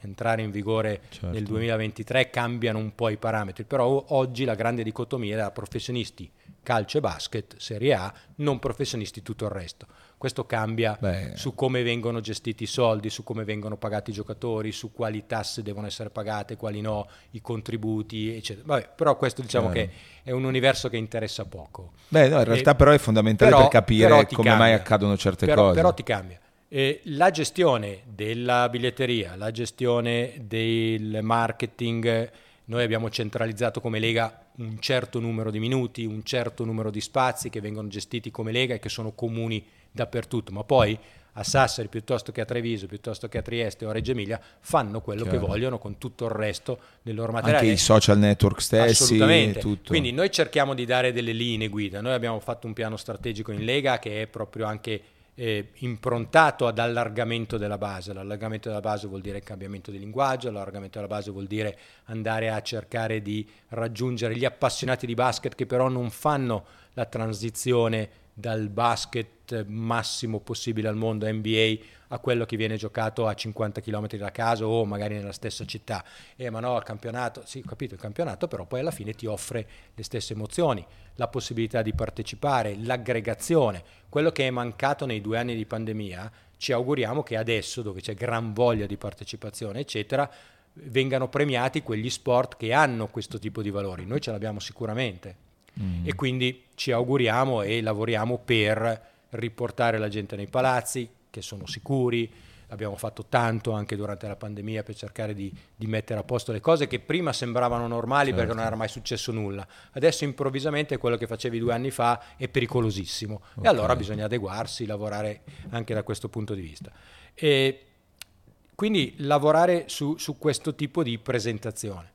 entrare in vigore certo. nel 2023 cambiano un po' i parametri, però oggi la grande dicotomia è da professionisti calcio e basket, Serie A, non professionisti tutto il resto. Questo cambia Beh. su come vengono gestiti i soldi, su come vengono pagati i giocatori, su quali tasse devono essere pagate, quali no, i contributi, eccetera. Vabbè, però questo diciamo Chiaro. che è un universo che interessa poco. Beh, no, in realtà e, però è fondamentale però, per capire come cambia. mai accadono certe però, cose. Però ti cambia. Eh, la gestione della biglietteria, la gestione del marketing, noi abbiamo centralizzato come Lega un certo numero di minuti, un certo numero di spazi che vengono gestiti come Lega e che sono comuni dappertutto, ma poi a Sassari piuttosto che a Treviso, piuttosto che a Trieste o a Reggio Emilia, fanno quello Chiaro. che vogliono con tutto il resto del loro materiale. Anche i social network stessi. Assolutamente. Tutto. Quindi noi cerchiamo di dare delle linee guida. Noi abbiamo fatto un piano strategico in Lega che è proprio anche eh, improntato ad allargamento della base. L'allargamento della base vuol dire cambiamento di linguaggio, l'allargamento della base vuol dire andare a cercare di raggiungere gli appassionati di basket che però non fanno la transizione dal basket massimo possibile al mondo NBA a quello che viene giocato a 50 km da casa o magari nella stessa città. Eh, ma no, il campionato, sì, ho capito il campionato, però poi alla fine ti offre le stesse emozioni, la possibilità di partecipare, l'aggregazione, quello che è mancato nei due anni di pandemia. Ci auguriamo che adesso, dove c'è gran voglia di partecipazione, eccetera, vengano premiati quegli sport che hanno questo tipo di valori. Noi ce l'abbiamo sicuramente mm. e quindi ci auguriamo e lavoriamo per riportare la gente nei palazzi che sono sicuri. Abbiamo fatto tanto anche durante la pandemia per cercare di, di mettere a posto le cose che prima sembravano normali certo. perché non era mai successo nulla. Adesso improvvisamente quello che facevi due anni fa è pericolosissimo okay. e allora bisogna adeguarsi, lavorare anche da questo punto di vista. E quindi lavorare su, su questo tipo di presentazione.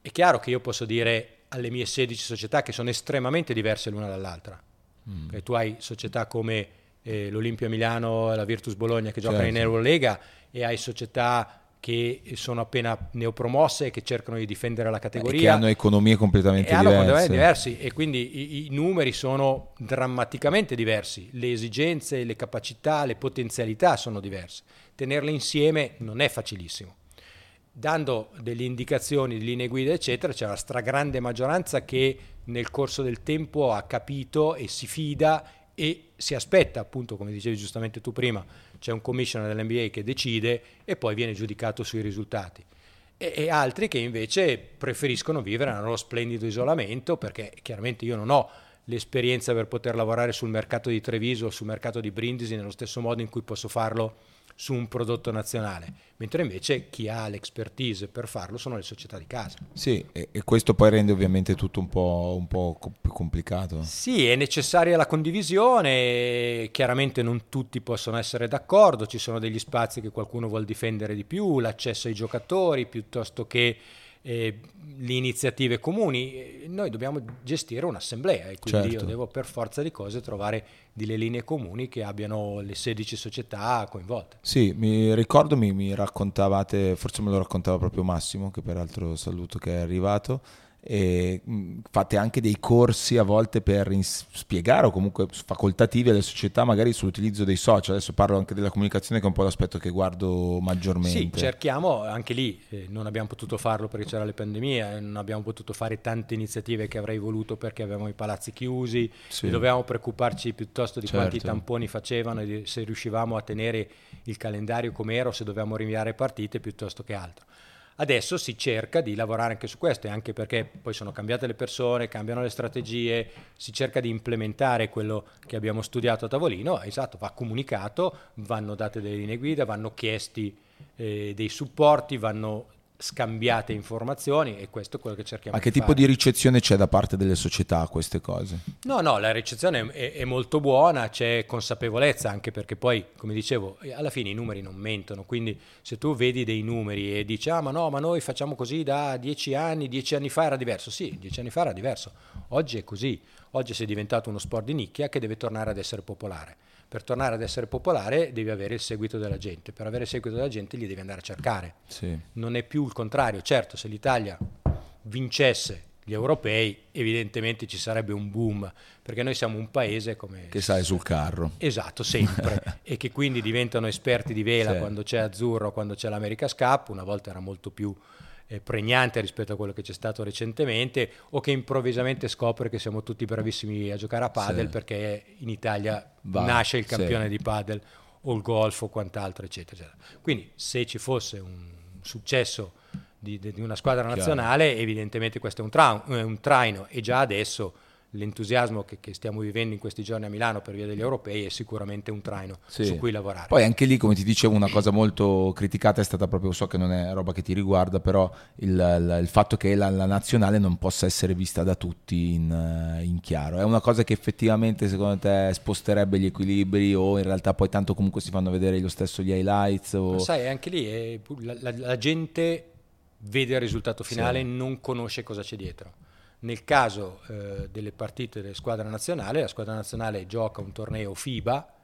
È chiaro che io posso dire alle mie 16 società che sono estremamente diverse l'una dall'altra. Mm. tu hai società come eh, l'Olimpia Milano la Virtus Bologna che giocano certo. in Eurolega e hai società che sono appena neopromosse e che cercano di difendere la categoria. E che hanno economie completamente e diverse. Diversi e quindi i, i, numeri sono drammaticamente diversi, le esigenze, le capacità, le potenzialità sono diverse. Tenerle insieme non è facilissimo dando delle indicazioni, linee guida, eccetera, c'è la stragrande maggioranza che nel corso del tempo ha capito e si fida e si aspetta, appunto, come dicevi giustamente tu prima, c'è un commissioner dell'NBA che decide e poi viene giudicato sui risultati. E, e altri che invece preferiscono vivere nel loro splendido isolamento, perché chiaramente io non ho l'esperienza per poter lavorare sul mercato di Treviso o sul mercato di Brindisi nello stesso modo in cui posso farlo su un prodotto nazionale, mentre invece chi ha l'expertise per farlo sono le società di casa. Sì, e, e questo poi rende ovviamente tutto un po', un po', più complicato. Sì, è necessaria la condivisione, chiaramente non tutti possono essere d'accordo, ci sono degli spazi che qualcuno vuole difendere di più, l'accesso ai giocatori piuttosto che eh, le iniziative comuni, noi dobbiamo gestire un'assemblea e quindi certo. io devo per forza di cose trovare delle linee comuni che abbiano le 16 società coinvolte. Sì, mi ricordo, mi, mi raccontavate, forse me lo raccontava proprio Massimo, che peraltro saluto che è arrivato, e fate anche dei corsi a volte per spiegare o comunque facoltativi alle società magari sull'utilizzo dei social adesso parlo anche della comunicazione che è un po' l'aspetto che guardo maggiormente sì cerchiamo anche lì eh, non abbiamo potuto farlo perché c'era la pandemia non abbiamo potuto fare tante iniziative che avrei voluto perché avevamo i palazzi chiusi sì. dovevamo preoccuparci piuttosto di certo. quanti tamponi facevano e se riuscivamo a tenere il calendario come era o se dovevamo rinviare partite piuttosto che altro Adesso si cerca di lavorare anche su questo e anche perché poi sono cambiate le persone, cambiano le strategie, si cerca di implementare quello che abbiamo studiato a tavolino, esatto, va comunicato, vanno date delle linee guida, vanno chiesti eh, dei supporti, vanno scambiate informazioni e questo è quello che cerchiamo Ma che di tipo di ricezione c'è da parte delle società a queste cose? No, no, la ricezione è, è, molto buona, c'è consapevolezza anche perché poi, come dicevo, alla fine i numeri non mentono, quindi se tu vedi dei numeri e dici ah ma no, ma noi facciamo così da dieci anni, dieci anni fa era diverso, sì, dieci anni fa era diverso, oggi è così, oggi sei diventato uno sport di nicchia che deve tornare ad essere popolare per tornare ad essere popolare devi avere il seguito della gente, per avere il seguito della gente li devi andare a cercare. Sì. Non è più il contrario, certo se l'Italia vincesse gli europei evidentemente ci sarebbe un boom perché noi siamo un paese come che sai sul carro esatto sempre e che quindi diventano esperti di vela sì. quando c'è azzurro quando c'è l'America Cup una volta era molto più eh, pregnante rispetto a quello che c'è stato recentemente o che improvvisamente scopre che siamo tutti bravissimi a giocare a padel sì. perché in Italia Va, nasce il campione sì. di padel o il golf o quant'altro eccetera, eccetera. Quindi se ci fosse un successo di, di una squadra Chiaro. nazionale evidentemente questo è un, tra, un traino e già adesso l'entusiasmo che, che, stiamo vivendo in questi giorni a Milano per via degli europei è sicuramente un traino sì. su cui lavorare. Poi anche lì, come ti dicevo, una cosa molto criticata è stata proprio, so che non è roba che ti riguarda, però il, il, il fatto che la, la, nazionale non possa essere vista da tutti in, in, chiaro. È una cosa che effettivamente secondo te sposterebbe gli equilibri o in realtà poi tanto comunque si fanno vedere lo stesso gli highlights? O... sai, anche lì è, la, la, la, gente vede il risultato finale e sì. non conosce cosa c'è dietro. Nel caso eh, delle partite della squadra nazionale, la squadra nazionale gioca un torneo FIBA,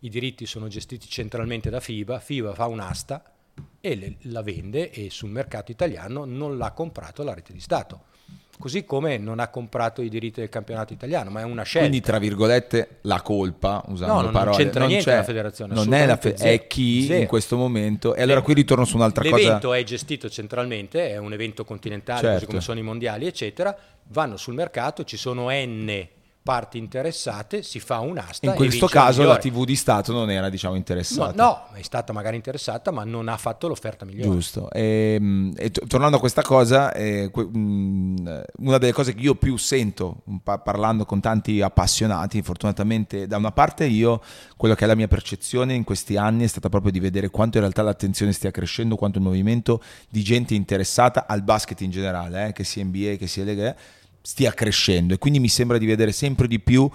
i diritti sono gestiti centralmente da FIBA, FIBA fa un'asta e le, la vende e sul mercato italiano non l'ha comprato la rete di Stato così come non ha comprato i diritti del campionato italiano, ma è una scelta. Quindi, tra virgolette, la colpa, usando no, non, parole, non c'entra non niente c'è, la federazione. Non è, la fe- è chi zero. in questo momento. E allora qui ritorno su un'altra L'evento cosa. L'evento è gestito centralmente, è un evento continentale, certo. così come sono i mondiali, eccetera. Vanno sul mercato, ci sono N parti interessate, si fa un'asta. In questo caso la TV di Stato non era diciamo interessata. No, no, è stata magari interessata, ma non ha fatto l'offerta migliore. Giusto. E, ehm, e tornando a questa cosa, eh, una delle cose che io più sento parlando con tanti appassionati, fortunatamente da una parte io, quello che è la mia percezione in questi anni è stata proprio di vedere quanto in realtà l'attenzione stia crescendo, quanto il movimento di gente interessata al basket in generale, eh, che sia NBA, che sia Lega stia crescendo e quindi mi sembra di vedere sempre di più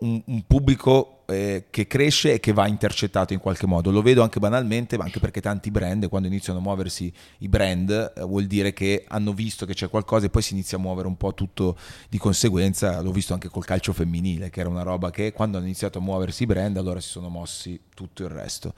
un, un pubblico eh, che cresce e che va intercettato in qualche modo. Lo vedo anche banalmente, ma anche perché tanti brand, quando iniziano a muoversi i brand, eh, vuol dire che hanno visto che c'è qualcosa e poi si inizia a muovere un po' tutto di conseguenza. L'ho visto anche col calcio femminile, che era una roba che quando hanno iniziato a muoversi i brand, allora si sono mossi tutto il resto.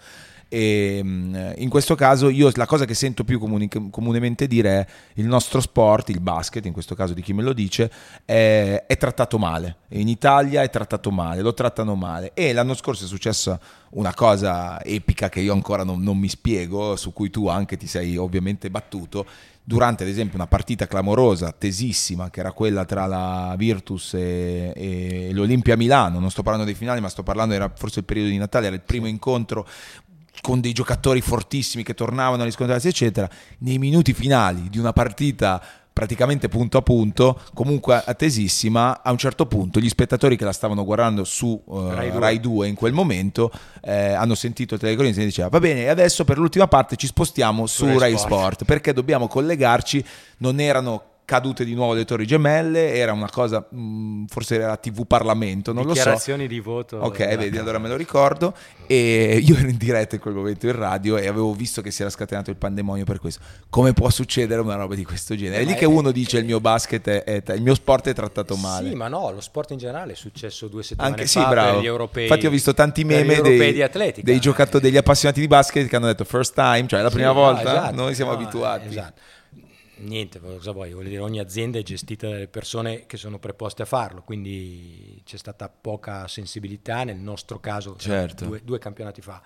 E ehm, in questo caso io la cosa che sento più comuni, comunemente dire è il nostro sport, il basket, in questo caso di chi me lo dice, è, è trattato male. In Italia è trattato male, lo trattano male. E l'anno scorso è successa una cosa epica che io ancora non, non mi spiego, su cui tu anche ti sei ovviamente battuto durante ad esempio una partita clamorosa, tesissima, che era quella tra la Virtus e, e l'Olimpia Milano, non sto parlando dei finali, ma sto parlando, era forse il periodo di Natale, era il primo incontro con dei giocatori fortissimi che tornavano a riscontrarsi, eccetera, nei minuti finali di una partita praticamente punto a punto, comunque attesissima, a un certo punto gli spettatori che la stavano guardando su uh, Rai, 2. Rai, 2. in quel momento eh, hanno sentito il telecronista e diceva va bene adesso per l'ultima parte ci spostiamo su, su Rai Sport. Sport perché dobbiamo collegarci, non erano cadute di nuovo le torri gemelle, era una cosa, mh, mm, forse era TV Parlamento, non lo so. Dichiarazioni di voto. Ok, vedi, allora me lo ricordo. E io ero in diretta in quel momento in radio e avevo visto che si era scatenato il pandemonio per questo. Come può succedere una roba di questo genere? È lì che uno dice il mio basket è, è, il mio sport è trattato male. Sì, ma no, lo sport in generale è successo due settimane Anche, fa sì, bravo. per gli europei. Infatti ho visto tanti meme dei, di dei giocatori, degli appassionati di basket che hanno detto first time, cioè la prima sì, volta, no, esatto, noi siamo no, abituati. Esatto niente, cosa vuoi? Voglio dire, ogni azienda è gestita dalle persone che sono preposte a farlo, quindi c'è stata poca sensibilità nel nostro caso, certo. due, due, campionati fa.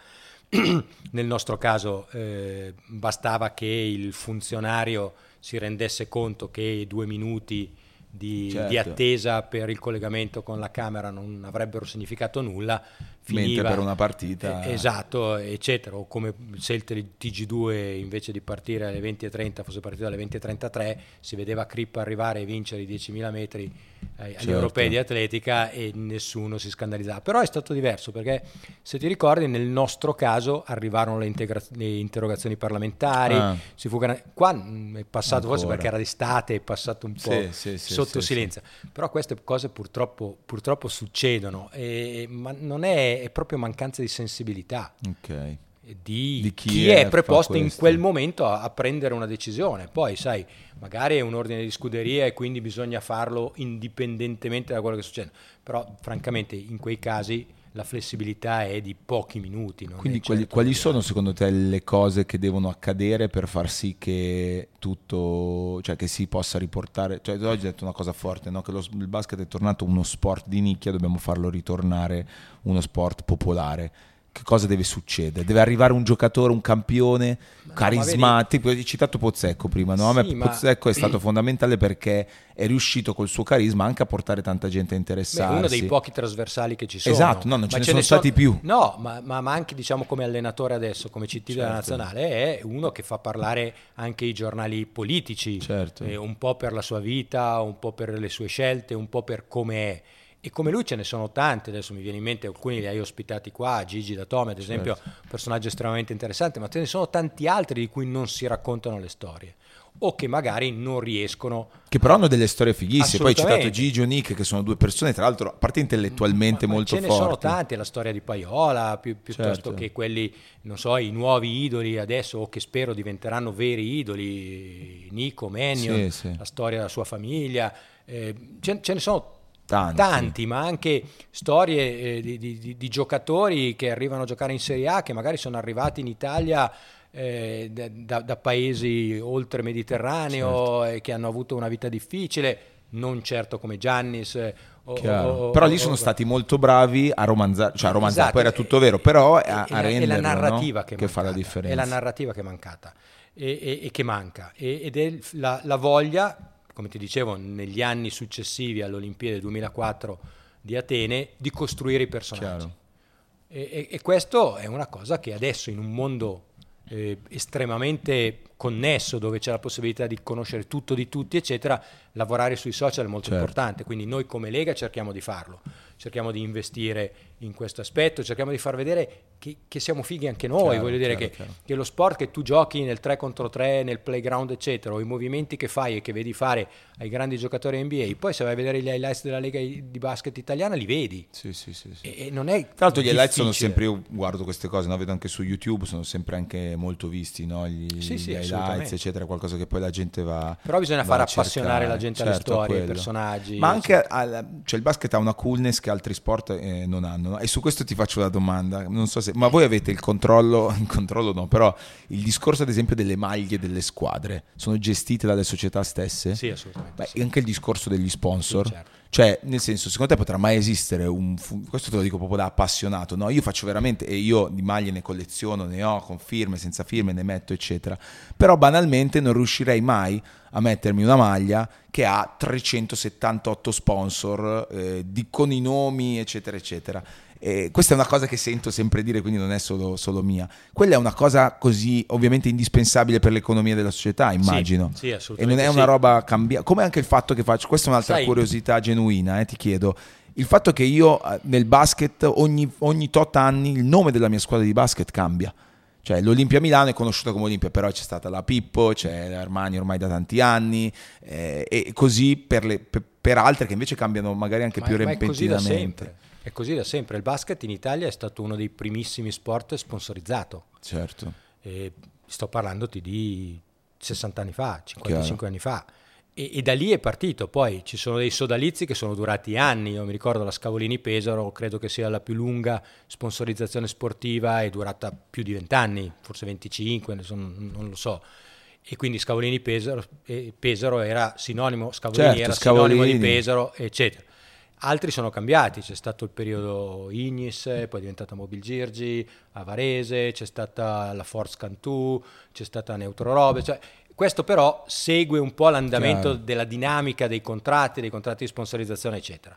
nel nostro caso eh, bastava che il funzionario si rendesse conto che due minuti di, certo. di, attesa per il collegamento con la camera non avrebbero significato nulla. Finiva, Mentre per una partita... Eh, esatto, eccetera. O come se il TG2 invece di partire alle 20.30 fosse partito alle 20.33, si vedeva Crippa arrivare e vincere i 10.000 metri agli certo. europei di atletica e nessuno si scandalizzava. Però è stato diverso perché se ti ricordi nel nostro caso arrivarono le, integra- le interrogazioni parlamentari, ah. fu... qua mm, è passato Ancora. forse perché era d'estate, è passato un po' sì, sì, sì, sotto silenzio. Però queste cose purtroppo, purtroppo succedono, e, ma non è, è proprio mancanza di sensibilità. Ok di, di chi, chi, è, è preposto in quel momento a, a, prendere una decisione. Poi, sai, magari è un ordine di scuderia e quindi bisogna farlo indipendentemente da quello che succede. Però, francamente, in quei casi la flessibilità è di pochi minuti. Quindi quali, certo quali sono secondo te le cose che devono accadere per far sì che tutto, cioè che si possa riportare, cioè oggi hai detto una cosa forte, no? che lo, il basket è tornato uno sport di nicchia, dobbiamo farlo ritornare uno sport popolare che cosa deve succedere? Deve arrivare un giocatore, un campione no, carismatico. Hai citato Pozzecco prima, no? Sì, a me ma... Pozzecco è stato fondamentale perché è riuscito col suo carisma anche a portare tanta gente a interessarsi. È uno dei pochi trasversali che ci sono. Esatto, no, non ce ma ne ce sono ne stati sono... più. No, ma, ma, ma, anche diciamo come allenatore adesso, come CT certo. della nazionale, è uno che fa parlare anche i giornali politici, certo. eh, un po' per la sua vita, un po' per le sue scelte, un po' per come è e come lui ce ne sono tanti, adesso mi viene in mente alcuni li hai ospitati qua, Gigi da Tome ad esempio, certo. un personaggio estremamente interessante, ma ce ne sono tanti altri di cui non si raccontano le storie o che magari non riescono. Che però hanno delle storie fighissime. Poi hai citato Gigi e Nick, che sono due persone, tra l'altro, a parte intellettualmente ma, molto forti. Ce ne sono tante, la storia di Paiola, pi- piuttosto certo. che quelli, non so, i nuovi idoli adesso, o che spero diventeranno veri idoli, Nico, Menio, sì, sì. la storia della sua famiglia. Eh, ce, ce ne sono Tanti. Tanti. ma anche storie eh, di, di, di, giocatori che arrivano a giocare in Serie A, che magari sono arrivati in Italia eh, da, da, paesi oltre Mediterraneo certo. e che hanno avuto una vita difficile, non certo come Giannis. Eh, o, o, però lì sono o, stati molto bravi a romanzare, cioè a romanzare, esatto. poi era tutto vero, però a, a renderlo, è la narrativa no? che, che fa la differenza. È la narrativa che è mancata e, e, e che manca ed è la, la voglia come ti dicevo, negli anni successivi all'Olimpiade 2004 di Atene, di costruire i personaggi. E, e, e, questo è una cosa che adesso in un mondo eh, estremamente connesso, dove c'è la possibilità di conoscere tutto di tutti, eccetera, lavorare sui social è molto certo. importante. Quindi noi come Lega cerchiamo di farlo, cerchiamo di investire in questo aspetto, cerchiamo di far vedere che, che siamo fighi anche noi, chiaro, voglio dire chiaro, che, chiaro. che, lo sport che tu giochi nel 3 contro 3, nel playground eccetera, o i movimenti che fai e che vedi fare ai grandi giocatori NBA, poi se vai a vedere gli highlights della Lega di basket italiana li vedi. Sì, sì, sì. sì. E, e, non è Tra l'altro gli highlights sono sempre, io guardo queste cose, no? vedo anche su YouTube, sono sempre anche molto visti, no? gli, sì, gli highlights eccetera, qualcosa che poi la gente va Però bisogna far appassionare la gente certo, alle storie, ai personaggi. Ma anche al, cioè il basket ha una coolness che altri sport eh, non hanno, no? E su questo ti faccio la domanda, non so se, ma voi avete il controllo, il controllo no, però il discorso ad esempio delle maglie delle squadre sono gestite dalle società stesse? Sì, assolutamente. Beh, sì. Anche il discorso degli sponsor? Sì, certo. Cioè, nel senso, secondo te potrà mai esistere un... Questo te lo dico proprio da appassionato, no? Io faccio veramente, e io di maglie ne colleziono, ne ho con firme, senza firme, ne metto, eccetera. Però banalmente non riuscirei mai a mettermi una maglia che ha 378 sponsor, eh, di, con i nomi, eccetera, eccetera. Eh, questa è una cosa che sento sempre dire, quindi non è solo, solo, mia. Quella è una cosa così ovviamente indispensabile per l'economia della società, immagino. Sì, sì e non è una sì. roba cambiata. Come anche il fatto che faccio, questa è un'altra Sai. curiosità genuina, eh, ti chiedo. Il fatto che io eh, nel basket ogni, ogni tot anni il nome della mia squadra di basket cambia. Cioè, l'Olimpia Milano è conosciuta come Olimpia, però c'è stata la Pippo, c'è l'Armani ormai da tanti anni, eh, e così per, le, per, per, altre che invece cambiano magari anche ma, più ma repentinamente. È così da sempre. Il basket in Italia è stato uno dei primissimi sport sponsorizzato. Certo. E sto parlandoti di 60 anni fa, 55 Chiaro. anni fa. E, e, da lì è partito. Poi ci sono dei sodalizi che sono durati anni. Io mi ricordo la Scavolini Pesaro, credo che sia la più lunga sponsorizzazione sportiva, è durata più di 20 anni, forse 25, non lo so. E quindi Scavolini Pesaro, eh, Pesaro era sinonimo, Scavolini certo, era Scavolini. sinonimo di Pesaro, eccetera. Altri sono cambiati, c'è stato il periodo Ignis, poi è diventata Mobil Girgi, Avarese, c'è stata la Force Cantù, c'è stata Neutro Robe, cioè, questo però segue un po' l'andamento Chiaro. della dinamica dei contratti, dei contratti di sponsorizzazione, eccetera.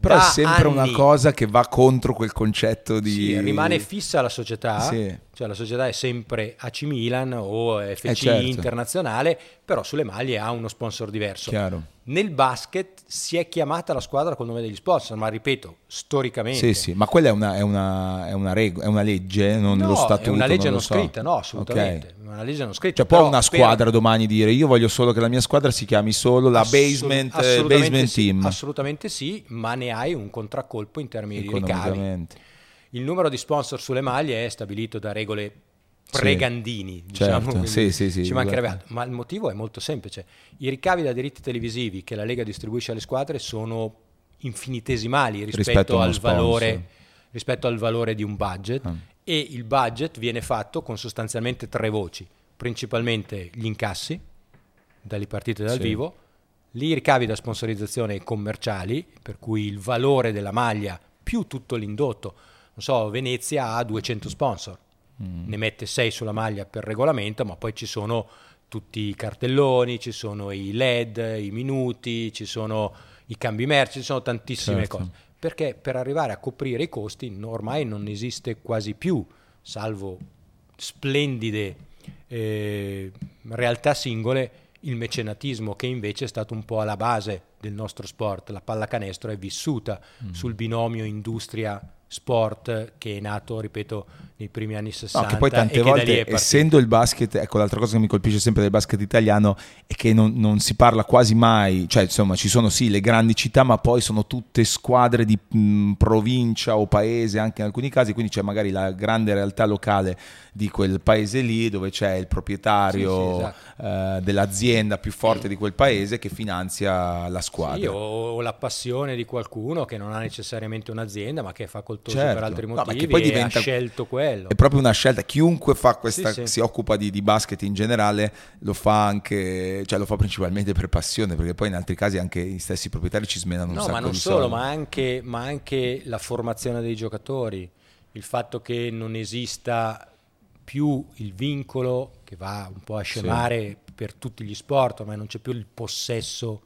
Però da è sempre anni, una cosa che va contro quel concetto di... Sì, rimane fissa la società, sì. Cioè la società è sempre AC Milan o FC eh certo. internazionale, però sulle maglie ha uno sponsor diverso. Chiaro. Nel basket si è chiamata la squadra col nome degli sponsor, ma ripeto, storicamente. Sì, sì, ma quella è una, è una, è una, reg- è una legge, non no, lo statuto. È una legge non, non so. scritta, no, assolutamente. Okay. Una legge non scritta. Cioè, può una squadra per... domani dire io voglio solo che la mia squadra si chiami solo la Assolut- basement, eh, basement sì, team. Assolutamente sì, ma ne hai un contraccolpo in termini di ricavi. Il numero di sponsor sulle maglie è stabilito da regole pregandini, sì, diciamo, certo. sì, sì, sì, ci mancherebbe altro. Ma il motivo è molto semplice. I ricavi da diritti televisivi che la Lega distribuisce alle squadre sono infinitesimali rispetto, rispetto, al, valore, rispetto al, valore, di un budget ah. e il budget viene fatto con sostanzialmente tre voci, principalmente gli incassi dalle partite dal vivo, i ricavi da sponsorizzazione commerciali, per cui il valore della maglia più tutto l'indotto so, Venezia ha 200 sponsor, mm. ne mette 6 sulla maglia per regolamento, ma poi ci sono tutti i cartelloni, ci sono i LED, i minuti, ci sono i cambi merci, ci sono tantissime certo. cose. Perché per arrivare a coprire i costi ormai non esiste quasi più, salvo splendide eh, realtà singole, il mecenatismo che invece è stato un po' alla base del nostro sport. La pallacanestro è vissuta mm. sul binomio industria sport che è nato, ripeto, nei primi anni 60. No, che poi tante volte, essendo il basket, ecco l'altra cosa che mi colpisce sempre del basket italiano è che non, non, si parla quasi mai, cioè insomma ci sono sì le grandi città, ma poi sono tutte squadre di mh, provincia o paese anche in alcuni casi, quindi c'è magari la grande realtà locale di quel paese lì dove c'è il proprietario sì, sì, esatto. eh, dell'azienda più forte di quel paese che finanzia la squadra. Sì, o, o, la passione di qualcuno che non ha necessariamente un'azienda ma che è facoltoso certo. per altri motivi no, poi diventa, ha scelto quello. È proprio una scelta, chiunque fa questa, si occupa di, di, basket in generale lo fa anche, cioè lo fa principalmente per passione perché poi in altri casi anche gli stessi proprietari ci smenano un no, sacco ma non solo, ma anche, ma anche la formazione dei giocatori, il fatto che non esista più il vincolo che va un po' a scemare sì. per tutti gli sport, ma non c'è più il possesso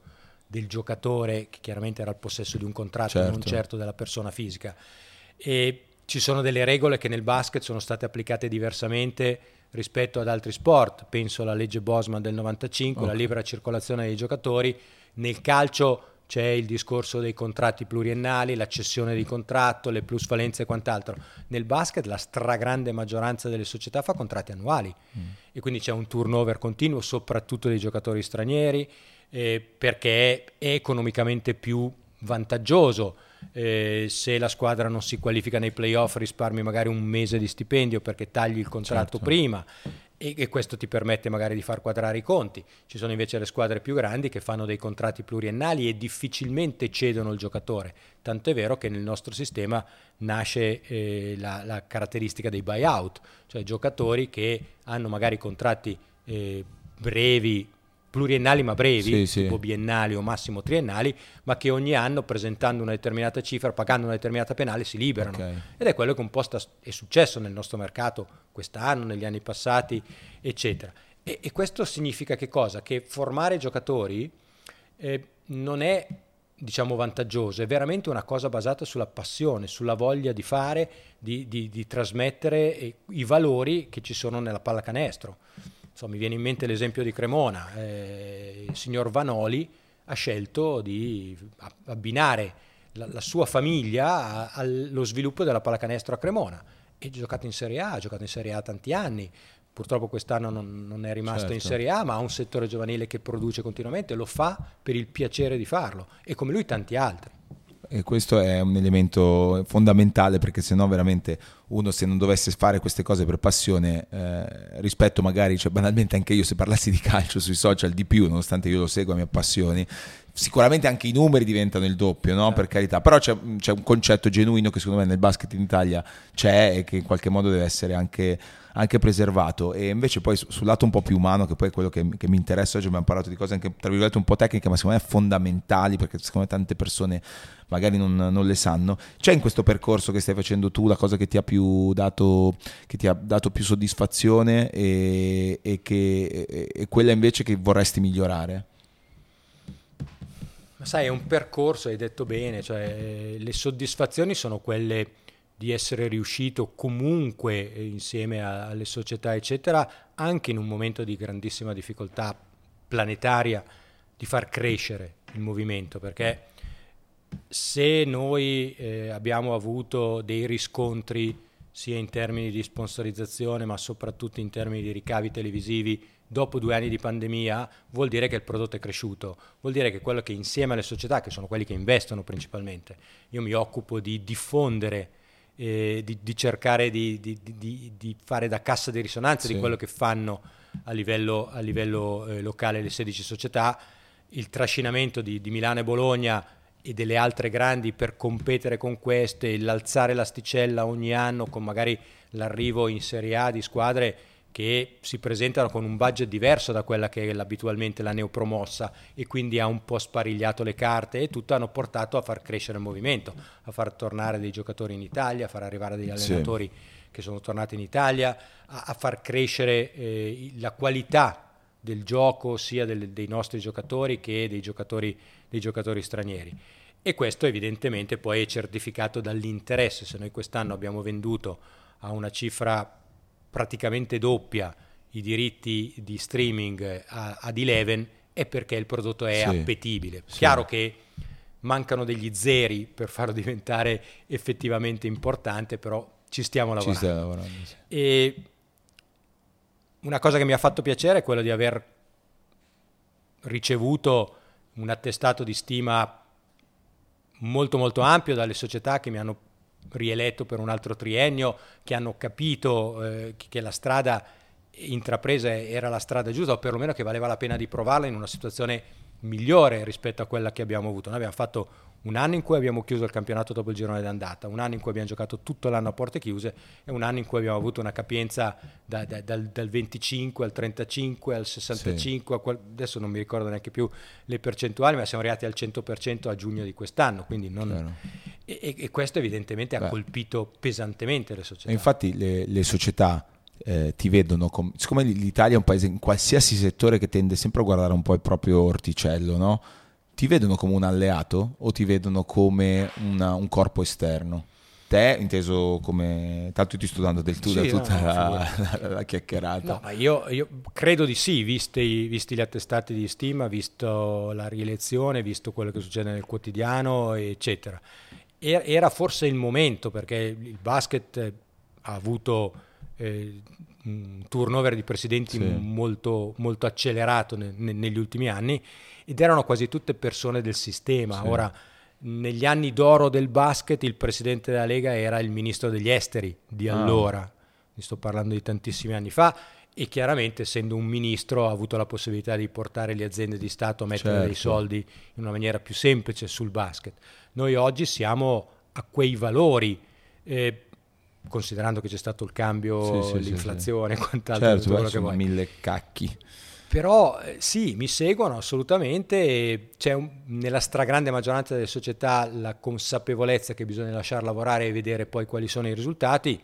del giocatore, che chiaramente era il possesso di un contratto, certo. non certo della persona fisica. E ci sono delle regole che nel basket sono state applicate diversamente rispetto ad altri sport. Penso alla legge Bosman del 95, okay. la libera circolazione dei giocatori. Nel calcio c'è il discorso dei contratti pluriennali, la cessione di contratto, le plusvalenze e quant'altro. Nel basket la stragrande maggioranza delle società fa contratti annuali mm. e quindi c'è un turnover continuo, soprattutto dei giocatori stranieri, eh, perché è economicamente più vantaggioso. Eh, se la squadra non si qualifica nei playoff risparmi magari un mese di stipendio perché tagli il contratto certo. prima e, e, questo ti permette magari di far quadrare i conti. Ci sono invece le squadre più grandi che fanno dei contratti pluriennali e difficilmente cedono il giocatore. Tanto è vero che nel nostro sistema nasce eh, la, la, caratteristica dei buyout, cioè giocatori che hanno magari contratti eh, brevi pluriennali ma brevi, sì, tipo sì. biennali o massimo triennali, ma che ogni anno presentando una determinata cifra, pagando una determinata penale, si liberano. Okay. Ed è quello che un po' sta, è successo nel nostro mercato quest'anno, negli anni passati, eccetera. E, e questo significa che cosa? Che formare giocatori eh, non è diciamo vantaggioso, è veramente una cosa basata sulla passione, sulla voglia di fare, di, di, di trasmettere eh, i valori che ci sono nella pallacanestro insomma, mi viene in mente l'esempio di Cremona, eh, il signor Vanoli ha scelto di abbinare la, la sua famiglia allo sviluppo della pallacanestro a Cremona e ha giocato in Serie A, ha giocato in Serie A tanti anni, purtroppo quest'anno non, non è rimasto certo. in Serie A, ma ha un settore giovanile che produce continuamente, lo fa per il piacere di farlo e come lui tanti altri. E questo è un elemento fondamentale perché se no veramente uno se non dovesse fare queste cose per passione eh, rispetto magari, cioè banalmente anche io se parlassi di calcio sui social di più, nonostante io lo segua mi appassioni, sicuramente anche i numeri diventano il doppio, no? per carità, però c'è, c'è, un concetto genuino che secondo me nel basket in Italia c'è e che in qualche modo deve essere anche, anche preservato e invece poi sul lato un po' più umano, che poi è quello che, che mi interessa, oggi abbiamo parlato di cose anche tra virgolette un po' tecniche, ma secondo me fondamentali perché secondo me tante persone magari non, non, le sanno. C'è in questo percorso che stai facendo tu la cosa che ti ha più dato, ti ha dato più soddisfazione e, e, che, e, e quella invece che vorresti migliorare? Ma sai, è un percorso, hai detto bene, cioè, le soddisfazioni sono quelle di essere riuscito comunque insieme alle società, eccetera, anche in un momento di grandissima difficoltà planetaria, di far crescere il movimento, perché se noi eh, abbiamo avuto dei riscontri sia in termini di sponsorizzazione ma soprattutto in termini di ricavi televisivi dopo due anni di pandemia vuol dire che il prodotto è cresciuto, vuol dire che quello che insieme alle società, che sono quelli che investono principalmente, io mi occupo di diffondere, eh, di, di, cercare di, di, di, fare da cassa di risonanza sì. di quello che fanno a livello, a livello eh, locale le 16 società, il trascinamento di, Milano e Bologna e delle altre grandi per competere con queste, l'alzare l'asticella ogni anno con magari l'arrivo in Serie A di squadre che si presentano con un budget diverso da quella che è abitualmente la neopromossa e quindi ha un po' sparigliato le carte e tutto hanno portato a far crescere il movimento, a far tornare dei giocatori in Italia, a far arrivare degli allenatori sì. che sono tornati in Italia, a, a far crescere eh, la qualità del gioco sia del, dei nostri giocatori che dei giocatori, dei giocatori stranieri. E questo evidentemente poi è certificato dall'interesse. Se noi quest'anno abbiamo venduto a una cifra praticamente doppia i diritti di streaming ad Eleven è perché il prodotto è sì, appetibile. Sì. Chiaro che mancano degli zeri per farlo diventare effettivamente importante, però ci stiamo lavorando. Ci lavorando sì. E una cosa che mi ha fatto piacere è quello di aver ricevuto un attestato di stima molto molto ampio dalle società che mi hanno rieletto per un altro triennio, che hanno capito eh, che la strada intrapresa era la strada giusta o perlomeno che valeva la pena di provarla in una situazione migliore rispetto a quella che abbiamo avuto. Noi abbiamo fatto un anno in cui abbiamo chiuso il campionato dopo il girone d'andata, un anno in cui abbiamo giocato tutto l'anno a porte chiuse e un anno in cui abbiamo avuto una capienza da, da, dal, dal, 25 al 35 al 65, sì. qual- adesso non mi ricordo neanche più le percentuali, ma siamo arrivati al 100% a giugno di quest'anno, quindi non... e, e, questo evidentemente Beh. ha colpito pesantemente le società. E infatti le, le società eh, ti vedono, com- siccome l'Italia è un paese in qualsiasi settore che tende sempre a guardare un po' il proprio orticello, no? Ti vedono come un alleato o ti vedono come una, un corpo esterno? Te, inteso come... Tanto ti sto dando del tu sì, da tutta no, la, la, la, chiacchierata. No, io, io, credo di sì, visti, visti, gli attestati di stima, visto la rielezione, visto quello che succede nel quotidiano, eccetera. Era forse il momento, perché il basket ha avuto eh, un turnover di presidenti sì. molto, molto accelerato ne, ne, negli ultimi anni ed erano quasi tutte persone del sistema. Sì. Ora, negli anni d'oro del basket, il presidente della Lega era il ministro degli esteri di ah. allora, mi sto parlando di tantissimi anni fa, e chiaramente essendo un ministro ha avuto la possibilità di portare le aziende di Stato a mettere certo. dei soldi in una maniera più semplice sul basket. Noi oggi siamo a quei valori, eh, considerando che c'è stato il cambio, sì, sì, l'inflazione e quant'altro. Certo, quello che vuoi. mille cacchi. Però eh, sì, mi seguono assolutamente, c'è un, nella stragrande maggioranza delle società la consapevolezza che bisogna lasciar lavorare e vedere poi quali sono i risultati,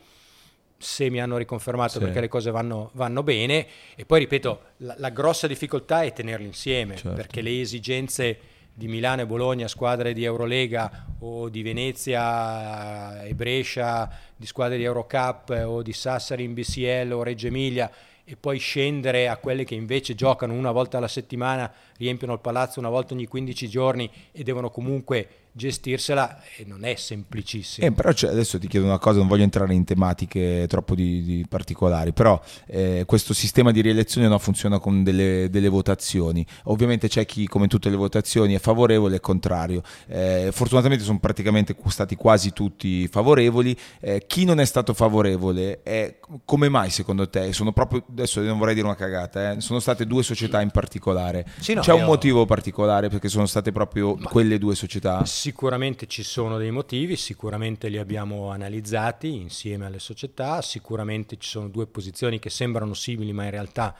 se mi hanno riconfermato sì. perché le cose vanno, vanno, bene e poi ripeto, la, la, grossa difficoltà è tenerli insieme, certo. perché le esigenze di Milano e Bologna, squadre di Eurolega o di Venezia e Brescia, di squadre di Eurocup o di Sassari in BCL o Reggio Emilia, e poi scendere a quelle che invece giocano una volta alla settimana, riempiono il palazzo una volta ogni 15 giorni e devono comunque gestirsela e non è semplicissimo. Eh, però adesso ti chiedo una cosa, non voglio entrare in tematiche troppo di, di particolari, però eh, questo sistema di rielezione no, funziona con delle, delle, votazioni. Ovviamente c'è chi, come tutte le votazioni, è favorevole e contrario. Eh, fortunatamente sono praticamente stati quasi tutti favorevoli. Eh, chi non è stato favorevole, è, come mai secondo te? Sono proprio, adesso non vorrei dire una cagata, eh, sono state due società in particolare. Sì, no, c'è un motivo particolare perché sono state proprio Ma... quelle due società? Sicuramente ci sono dei motivi, sicuramente li abbiamo analizzati insieme alle società, sicuramente ci sono due posizioni che sembrano simili ma in realtà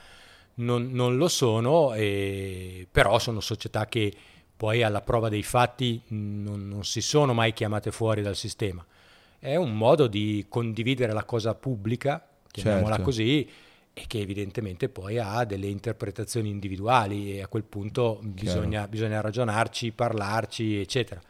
non, non lo sono, e, però sono società che poi alla prova dei fatti non, non si sono mai chiamate fuori dal sistema. È un modo di condividere la cosa pubblica, chiamiamola certo. così, e che evidentemente poi ha delle interpretazioni individuali e a quel punto bisogna, bisogna, ragionarci, parlarci, eccetera.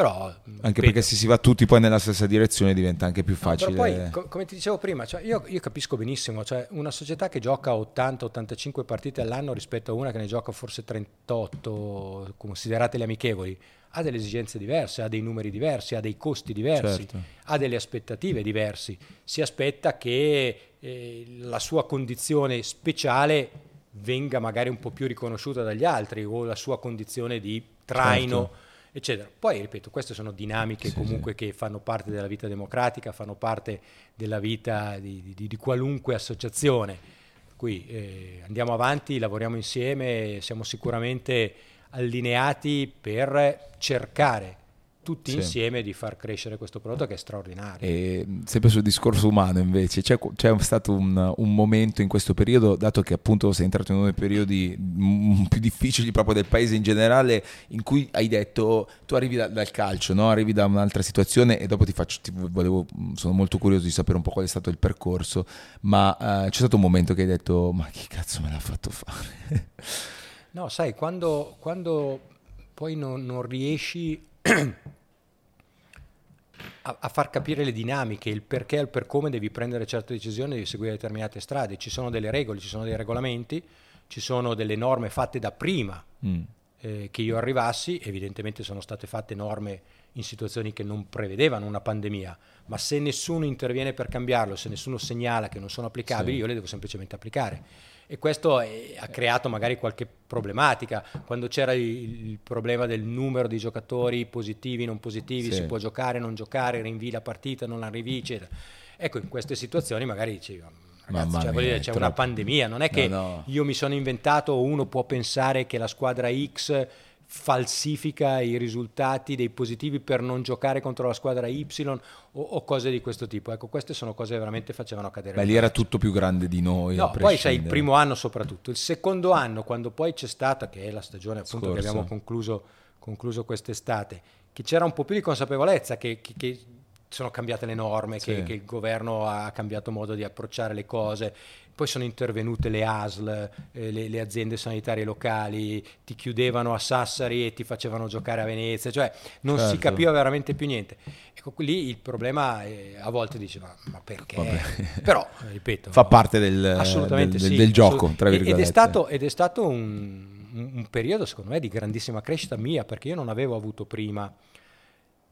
Però, anche ripeto, perché se si va tutti poi nella stessa direzione diventa anche più facile. No, poi, co- come ti dicevo prima, cioè io, io, capisco benissimo, cioè una società che gioca 80-85 partite all'anno rispetto a una che ne gioca forse 38, considerate le amichevoli, ha delle esigenze diverse, ha dei numeri diversi, ha dei costi diversi, certo. ha delle aspettative diverse. Si aspetta che eh, la sua condizione speciale venga magari un po' più riconosciuta dagli altri o la sua condizione di traino. Certo eccetera. Poi, ripeto, queste sono dinamiche sì, comunque sì. che fanno parte della vita democratica, fanno parte della vita di, di, di qualunque associazione. Qui eh, andiamo avanti, lavoriamo insieme, siamo sicuramente allineati per cercare tutti sì. insieme di far crescere questo prodotto che è straordinario. E sempre sul discorso umano invece, c'è, c'è stato un, un, momento in questo periodo, dato che appunto sei entrato in uno dei periodi più difficili proprio del paese in generale, in cui hai detto tu arrivi da, dal calcio, no? arrivi da un'altra situazione e dopo ti faccio, ti volevo, sono molto curioso di sapere un po' qual è stato il percorso, ma uh, c'è stato un momento che hai detto ma chi cazzo me l'ha fatto fare? no, sai, quando, quando poi non, non riesci a, a, far capire le dinamiche, il perché e il per come devi prendere certe decisioni, devi seguire determinate strade. Ci sono delle regole, ci sono dei regolamenti, ci sono delle norme fatte da prima mm. eh, che io arrivassi. Evidentemente sono state fatte norme in situazioni che non prevedevano una pandemia, ma se nessuno interviene per cambiarlo, se nessuno segnala che non sono applicabili, sì. io le devo semplicemente applicare e questo è, ha creato magari qualche problematica. Quando c'era il, il, problema del numero di giocatori positivi, non positivi, sì. si può giocare, non giocare, rinvii la partita, non la rinvii, eccetera. Ecco, in queste situazioni magari dicevi, ragazzi, cioè, mia, dire, c'è troppo. una pandemia, non è che no, no. io mi sono inventato o uno può pensare che la squadra X falsifica i risultati dei positivi per non giocare contro la squadra Y o, o cose di questo tipo. Ecco, queste sono cose che veramente facevano cadere. Beh, lì era tutto più grande di noi. No, poi sai, il primo anno soprattutto. Il secondo anno, quando poi c'è stata, che è la stagione appunto Scorso. che abbiamo concluso, concluso quest'estate, che c'era un po' più di consapevolezza che, che, che sono cambiate le norme, sì. che, che, il governo ha cambiato modo di approcciare le cose, poi sono intervenute le ASL, eh, le, le, aziende sanitarie locali, ti chiudevano a Sassari e ti facevano giocare a Venezia, cioè non certo. si capiva veramente più niente. Ecco, lì il problema è, a volte dice ma, perché? Vabbè. Però, ripeto... Fa parte del, assolutamente del, sì, del gioco, tra virgolette. Ed è stato, ed è stato un, un periodo, secondo me, di grandissima crescita mia, perché io non avevo avuto prima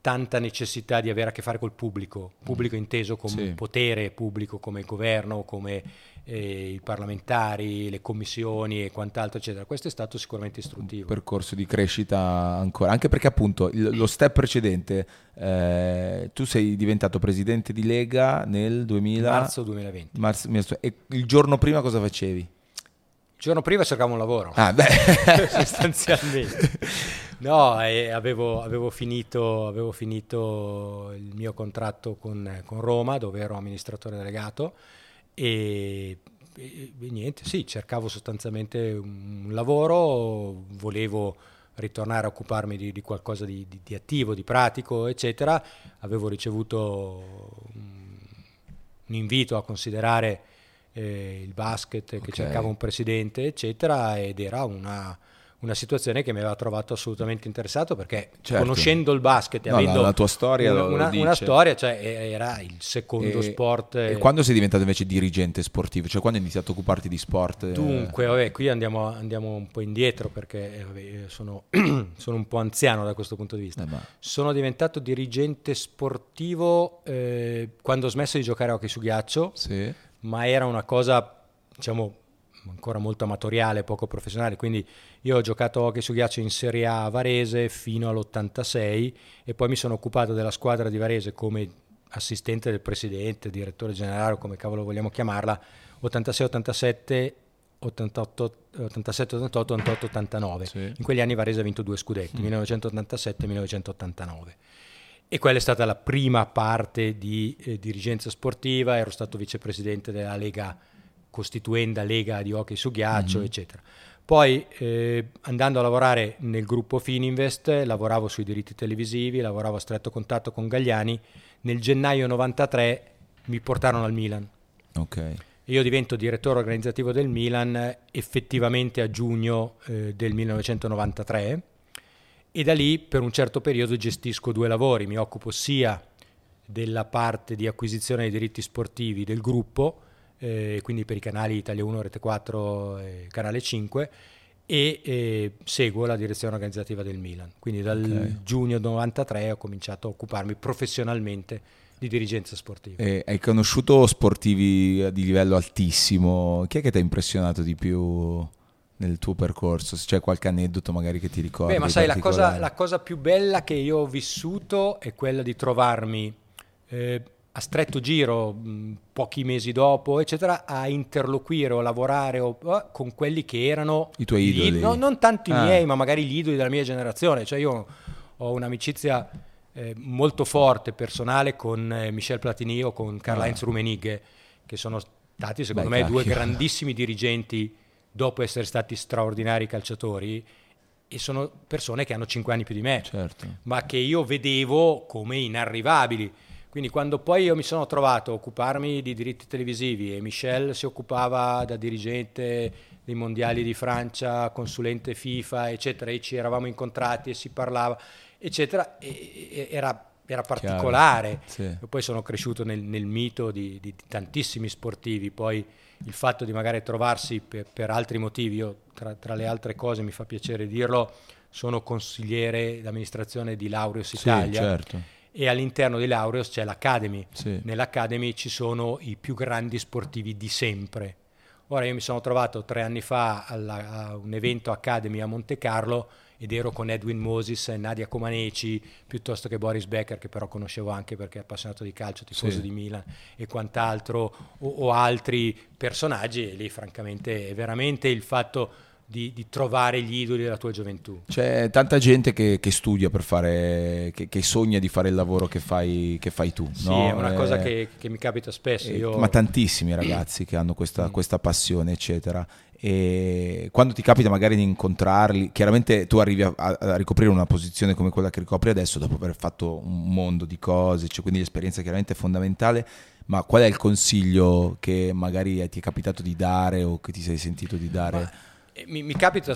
tanta necessità di avere a che fare col pubblico, pubblico mm. inteso come sì. potere pubblico, come il governo, come eh, i parlamentari, le commissioni e quant'altro, eccetera. Questo è stato sicuramente istruttivo. Un percorso di crescita ancora, anche perché appunto il, lo step precedente, eh, tu sei diventato presidente di Lega nel 2000... marzo 2020. Marzo, e il giorno prima cosa facevi? Il giorno prima cercavo un lavoro, ah, beh. sostanzialmente. No, eh, avevo, avevo, finito, avevo, finito, il mio contratto con, con, Roma, dove ero amministratore delegato, e, e, e, niente, sì, cercavo sostanzialmente un lavoro, volevo ritornare a occuparmi di, di qualcosa di, di, di, attivo, di pratico, eccetera. Avevo ricevuto un, invito a considerare eh, il basket, okay. che cercava un presidente, eccetera, ed era una una situazione che mi aveva trovato assolutamente interessato perché certo. conoscendo il basket e no, avendo la, la, tua storia una, una, una storia, cioè era il secondo e, sport. E quando sei diventato invece dirigente sportivo? Cioè quando hai iniziato a occuparti di sport? Dunque, vabbè, qui andiamo, andiamo, un po' indietro perché vabbè, sono, sono, un po' anziano da questo punto di vista. Eh, sono diventato dirigente sportivo eh, quando ho smesso di giocare a hockey su ghiaccio, sì. ma era una cosa, diciamo, ancora molto amatoriale, poco professionale, quindi io ho giocato hockey su ghiaccio in Serie A a Varese fino all'86 e poi mi sono occupato della squadra di Varese come assistente del presidente, direttore generale o come cavolo vogliamo chiamarla, 86-87 88, 87, 88, 88, 89. Sì. In quegli anni Varese ha vinto due scudetti, mm. 1987 e 1989. E quella è stata la prima parte di eh, dirigenza sportiva, ero stato vicepresidente della Lega Costituenda Lega di Hockey su Ghiaccio, mm. eccetera. Poi eh, andando a lavorare nel gruppo Fininvest, lavoravo sui diritti televisivi, lavoravo a stretto contatto con Gagliani. Nel gennaio 93 mi portarono al Milan. Okay. Io divento direttore organizzativo del Milan effettivamente a giugno eh, del 1993 e da lì per un certo periodo gestisco due lavori, mi occupo sia della parte di acquisizione dei diritti sportivi del gruppo, eh, quindi per i canali Italia 1, Rete 4 e Canale 5 e eh, seguo la direzione organizzativa del Milan. Quindi dal okay. giugno 93 ho cominciato a occuparmi professionalmente di dirigenza sportiva. E hai conosciuto sportivi di livello altissimo? Chi è che ti ha impressionato di più nel tuo percorso? Se c'è qualche aneddoto magari che ti ricordi? Beh, ma sai, la cosa, la cosa, più bella che io ho vissuto è quella di trovarmi... Eh, a stretto giro, pochi mesi dopo, eccetera, a interloquire o lavorare o, uh, con quelli che erano i tuoi idoli. no, non tanto i ah. miei, ma magari gli idoli della mia generazione. Cioè io ho un'amicizia eh, molto forte personale con eh, Michel Platini o con Karl-Heinz ah. Rummenigge, che sono stati secondo Beh, me due grandissimi dirigenti dopo essere stati straordinari calciatori e sono persone che hanno 5 anni più di me, certo. ma che io vedevo come inarrivabili. Quindi quando poi io mi sono trovato a occuparmi di diritti televisivi e Michel si occupava da dirigente dei mondiali di Francia, consulente FIFA, eccetera, e ci eravamo incontrati e si parlava, eccetera, e, e, era, era, particolare. Sì. Poi sono cresciuto nel, nel mito di, di, di, tantissimi sportivi, poi il fatto di magari trovarsi per, per altri motivi, io tra, tra, le altre cose mi fa piacere dirlo, sono consigliere d'amministrazione di Laureus Italia. Sì, certo. E all'interno di Laureus c'è l'Academy. Sì. Nell'Academy ci sono i più grandi sportivi di sempre Ora io mi sono trovato tre anni fa alla, a un evento Academy a Monte Carlo ed ero con Edwin Moses, Nadia Comaneci, piuttosto che Boris Becker, che però conoscevo anche perché è appassionato di calcio, tifoso sì. di Milan e quant'altro, o, o altri personaggi, e lì francamente è veramente il fatto di, di, trovare gli idoli della tua gioventù. C'è tanta gente che, che studia per fare, che, che, sogna di fare il lavoro che fai, che fai tu. Sì, no? è una eh, cosa che, mi capita spesso. Eh, io... Ma tantissimi ragazzi che hanno questa, mm. questa passione, eccetera. E quando ti capita magari di incontrarli, chiaramente tu arrivi a, a, ricoprire una posizione come quella che ricopri adesso dopo aver fatto un mondo di cose, cioè quindi l'esperienza chiaramente è fondamentale, ma qual è il consiglio che magari ti è capitato di dare o che ti sei sentito di dare? Ma mi, mi, capita,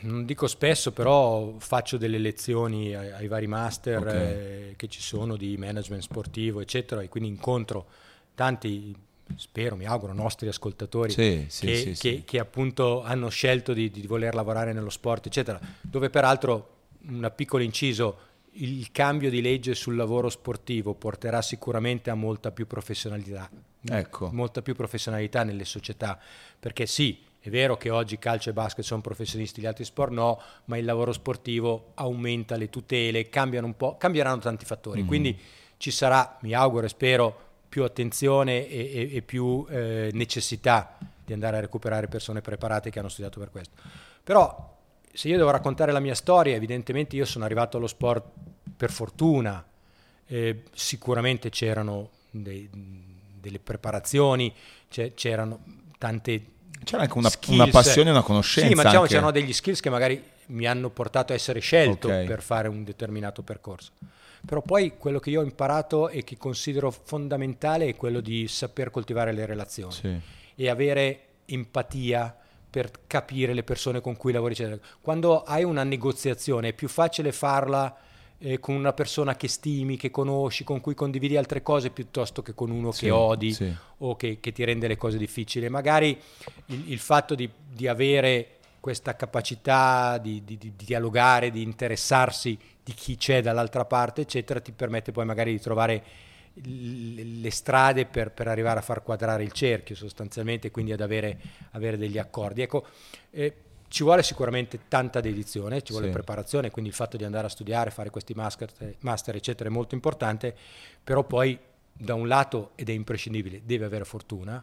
non dico spesso, però faccio delle lezioni ai, ai vari master okay. eh, che ci sono di management sportivo, eccetera, e quindi incontro tanti, spero, mi auguro, nostri ascoltatori sì, sì, che, sì, che, che, appunto hanno scelto di, di voler lavorare nello sport, eccetera, dove peraltro, un piccolo inciso, il cambio di legge sul lavoro sportivo porterà sicuramente a molta più professionalità, ecco. molta più professionalità nelle società, perché sì, è vero che oggi calcio e basket sono professionisti, gli altri sport no, ma il lavoro sportivo aumenta le tutele, cambiano un po', cambieranno tanti fattori. Mm-hmm. Quindi ci sarà, mi auguro e spero, più attenzione e, e, e più eh, necessità di andare a recuperare persone preparate che hanno studiato per questo. Però se io devo raccontare la mia storia, evidentemente io sono arrivato allo sport per fortuna, eh, sicuramente c'erano dei, delle preparazioni, c'erano tante c'era anche una, una passione e una conoscenza. Sì, ma diciamo c'erano degli skills che magari mi hanno portato a essere scelto okay. per fare un determinato percorso. Però poi quello che io ho imparato e che considero fondamentale è quello di saper coltivare le relazioni sì. e avere empatia per capire le persone con cui lavori. Quando hai una negoziazione è più facile farla eh, con una persona che stimi, che conosci, con cui condividi altre cose, piuttosto che con uno sì, che odi sì. o che, che, ti rende le cose difficili. Magari il, il fatto di, di, avere questa capacità di, di, di, dialogare, di interessarsi di chi c'è dall'altra parte, eccetera, ti permette poi magari di trovare le strade per, per, arrivare a far quadrare il cerchio sostanzialmente, quindi ad avere, avere degli accordi. Ecco, eh, ci vuole sicuramente tanta dedizione, ci vuole sì. preparazione, quindi il fatto di andare a studiare, fare questi master, master, eccetera, è molto importante, però poi da un lato, ed è imprescindibile, deve avere fortuna,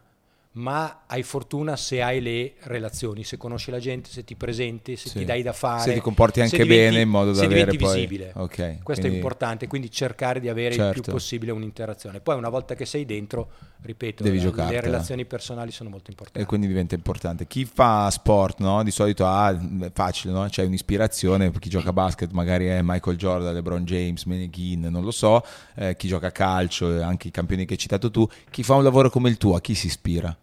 ma hai fortuna se hai le relazioni, se conosci la gente, se ti presenti, se sì. ti dai da fare. Se ti comporti anche diventi, bene in modo da avere poi... visibile. Okay, Questo quindi... è importante, quindi cercare di avere certo. il più certo. possibile un'interazione. Poi una volta che sei dentro, ripeto, Devi la, le relazioni personali sono molto importanti. E quindi diventa importante. Chi fa sport, no? di solito ha, è facile, no? c'è un'ispirazione, chi gioca a basket magari è Michael Jordan, LeBron James, Meneghin, non lo so, eh, chi gioca a calcio, anche i campioni che hai citato tu, chi fa un lavoro come il tuo, a chi si ispira?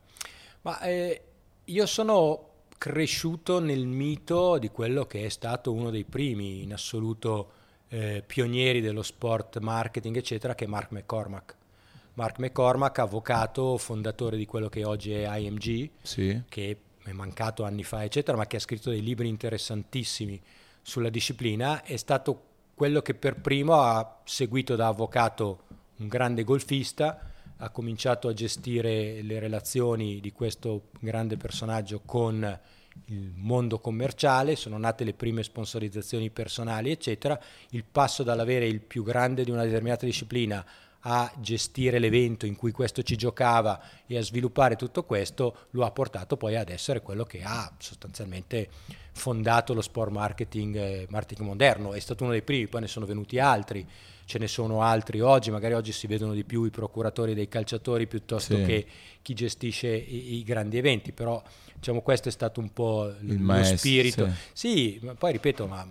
Ma eh, io sono cresciuto nel mito di quello che è stato uno dei primi in assoluto eh, pionieri dello sport marketing, eccetera, che è Mark McCormack. Mark McCormack, avvocato, fondatore di quello che oggi è IMG, sì. che è mancato anni fa, eccetera, ma che ha scritto dei libri interessantissimi sulla disciplina, è stato quello che per primo ha seguito da avvocato un grande golfista, ha cominciato a gestire le relazioni di questo grande personaggio con il mondo commerciale, sono nate le prime sponsorizzazioni personali, eccetera. Il passo dall'avere il più grande di una determinata disciplina a gestire l'evento in cui questo ci giocava e a sviluppare tutto questo lo ha portato poi ad essere quello che ha sostanzialmente fondato lo sport marketing, eh, marketing moderno. È stato uno dei primi, poi ne sono venuti altri, ce ne sono altri oggi, magari oggi si vedono di più i procuratori dei calciatori piuttosto sì. che chi gestisce i, i, grandi eventi, però diciamo questo è stato un po' il lo maestro, spirito. Sì. sì, poi ripeto, ma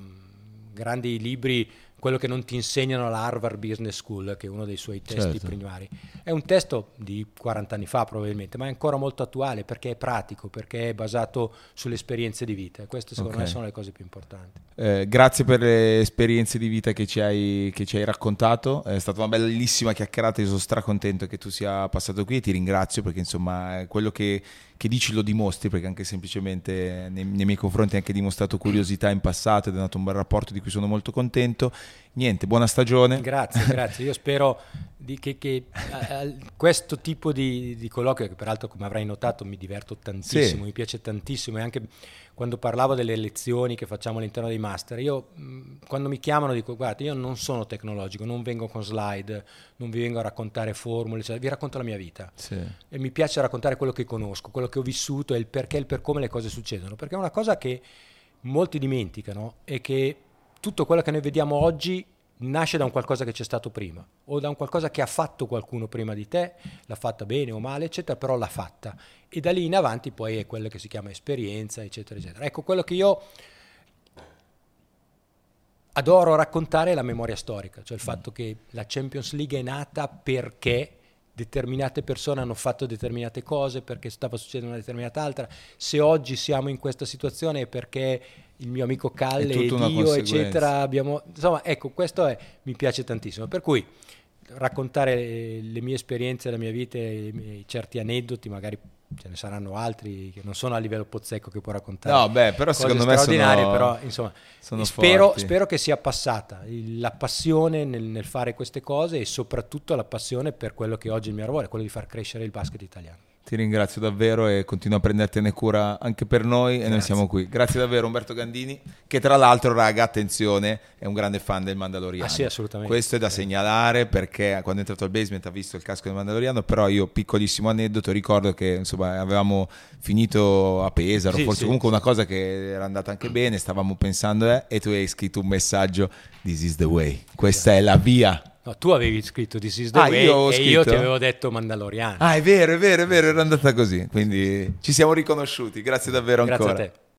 grandi libri quello che non ti insegnano alla Harvard Business School, che è uno dei suoi testi certo. primari. È un testo di 40 anni fa probabilmente, ma è ancora molto attuale perché è pratico, perché è basato sulle esperienze di vita. Queste secondo okay. me sono le cose più importanti. Eh, grazie per le esperienze di vita che ci, hai, che ci, hai, raccontato, è stata una bellissima chiacchierata, io sono stracontento che tu sia passato qui e ti ringrazio perché insomma quello che che dici lo dimostri, perché anche semplicemente nei, nei, miei confronti hai anche dimostrato curiosità in passato ed è nato un bel rapporto di cui sono molto contento. Niente, buona stagione. Grazie, grazie. Io spero di, che, che uh, questo tipo di, di, colloquio, che peraltro come avrai notato mi diverto tantissimo, sì. mi piace tantissimo e anche quando parlavo delle lezioni che facciamo all'interno dei master, io quando mi chiamano dico guarda io non sono tecnologico, non vengo con slide, non vi vengo a raccontare formule, cioè, vi racconto la mia vita sì. e mi piace raccontare quello che conosco, quello che ho vissuto e il perché e il per come le cose succedono, perché è una cosa che molti dimenticano è che tutto quello che noi vediamo oggi nasce da un qualcosa che c'è stato prima o da un qualcosa che ha fatto qualcuno prima di te, l'ha fatta bene o male, eccetera, però l'ha fatta. E da lì in avanti poi è quello che si chiama esperienza, eccetera, eccetera. Ecco, quello che io adoro raccontare è la memoria storica, cioè il fatto che la Champions League è nata perché determinate persone hanno fatto determinate cose perché stava succedendo una determinata altra. Se oggi siamo in questa situazione è perché il mio amico Calle e Dio, eccetera, abbiamo... Insomma, ecco, questo è, mi piace tantissimo. Per cui raccontare le mie esperienze, la mia vita, certi aneddoti, magari ce ne saranno altri che non sono a livello Pozzecco che può raccontare. No, beh, però secondo me sono, però, insomma, spero, spero, che sia passata la passione nel, nel, fare queste cose e soprattutto la passione per quello che oggi è il mio lavoro, quello di far crescere il basket italiano. Ti ringrazio davvero e continuo a prendertene cura anche per noi Grazie. e noi siamo qui. Grazie davvero Umberto Gandini, che tra l'altro, raga, attenzione, è un grande fan del Mandaloriano. Ah sì, assolutamente. Questo è da segnalare perché quando è entrato al basement ha visto il casco del Mandaloriano, però io, piccolissimo aneddoto, ricordo che insomma avevamo finito a Pesaro, sì, forse sì, comunque sì. una cosa che era andata anche bene, stavamo pensando eh, e tu hai scritto un messaggio, this is the way, questa è la via No, tu avevi scritto This is the ah, way io e scritto? io ti avevo detto Mandaloriano. Ah, è vero, è vero, è vero, era andata così. Quindi ci siamo riconosciuti. Grazie davvero Grazie ancora. a te.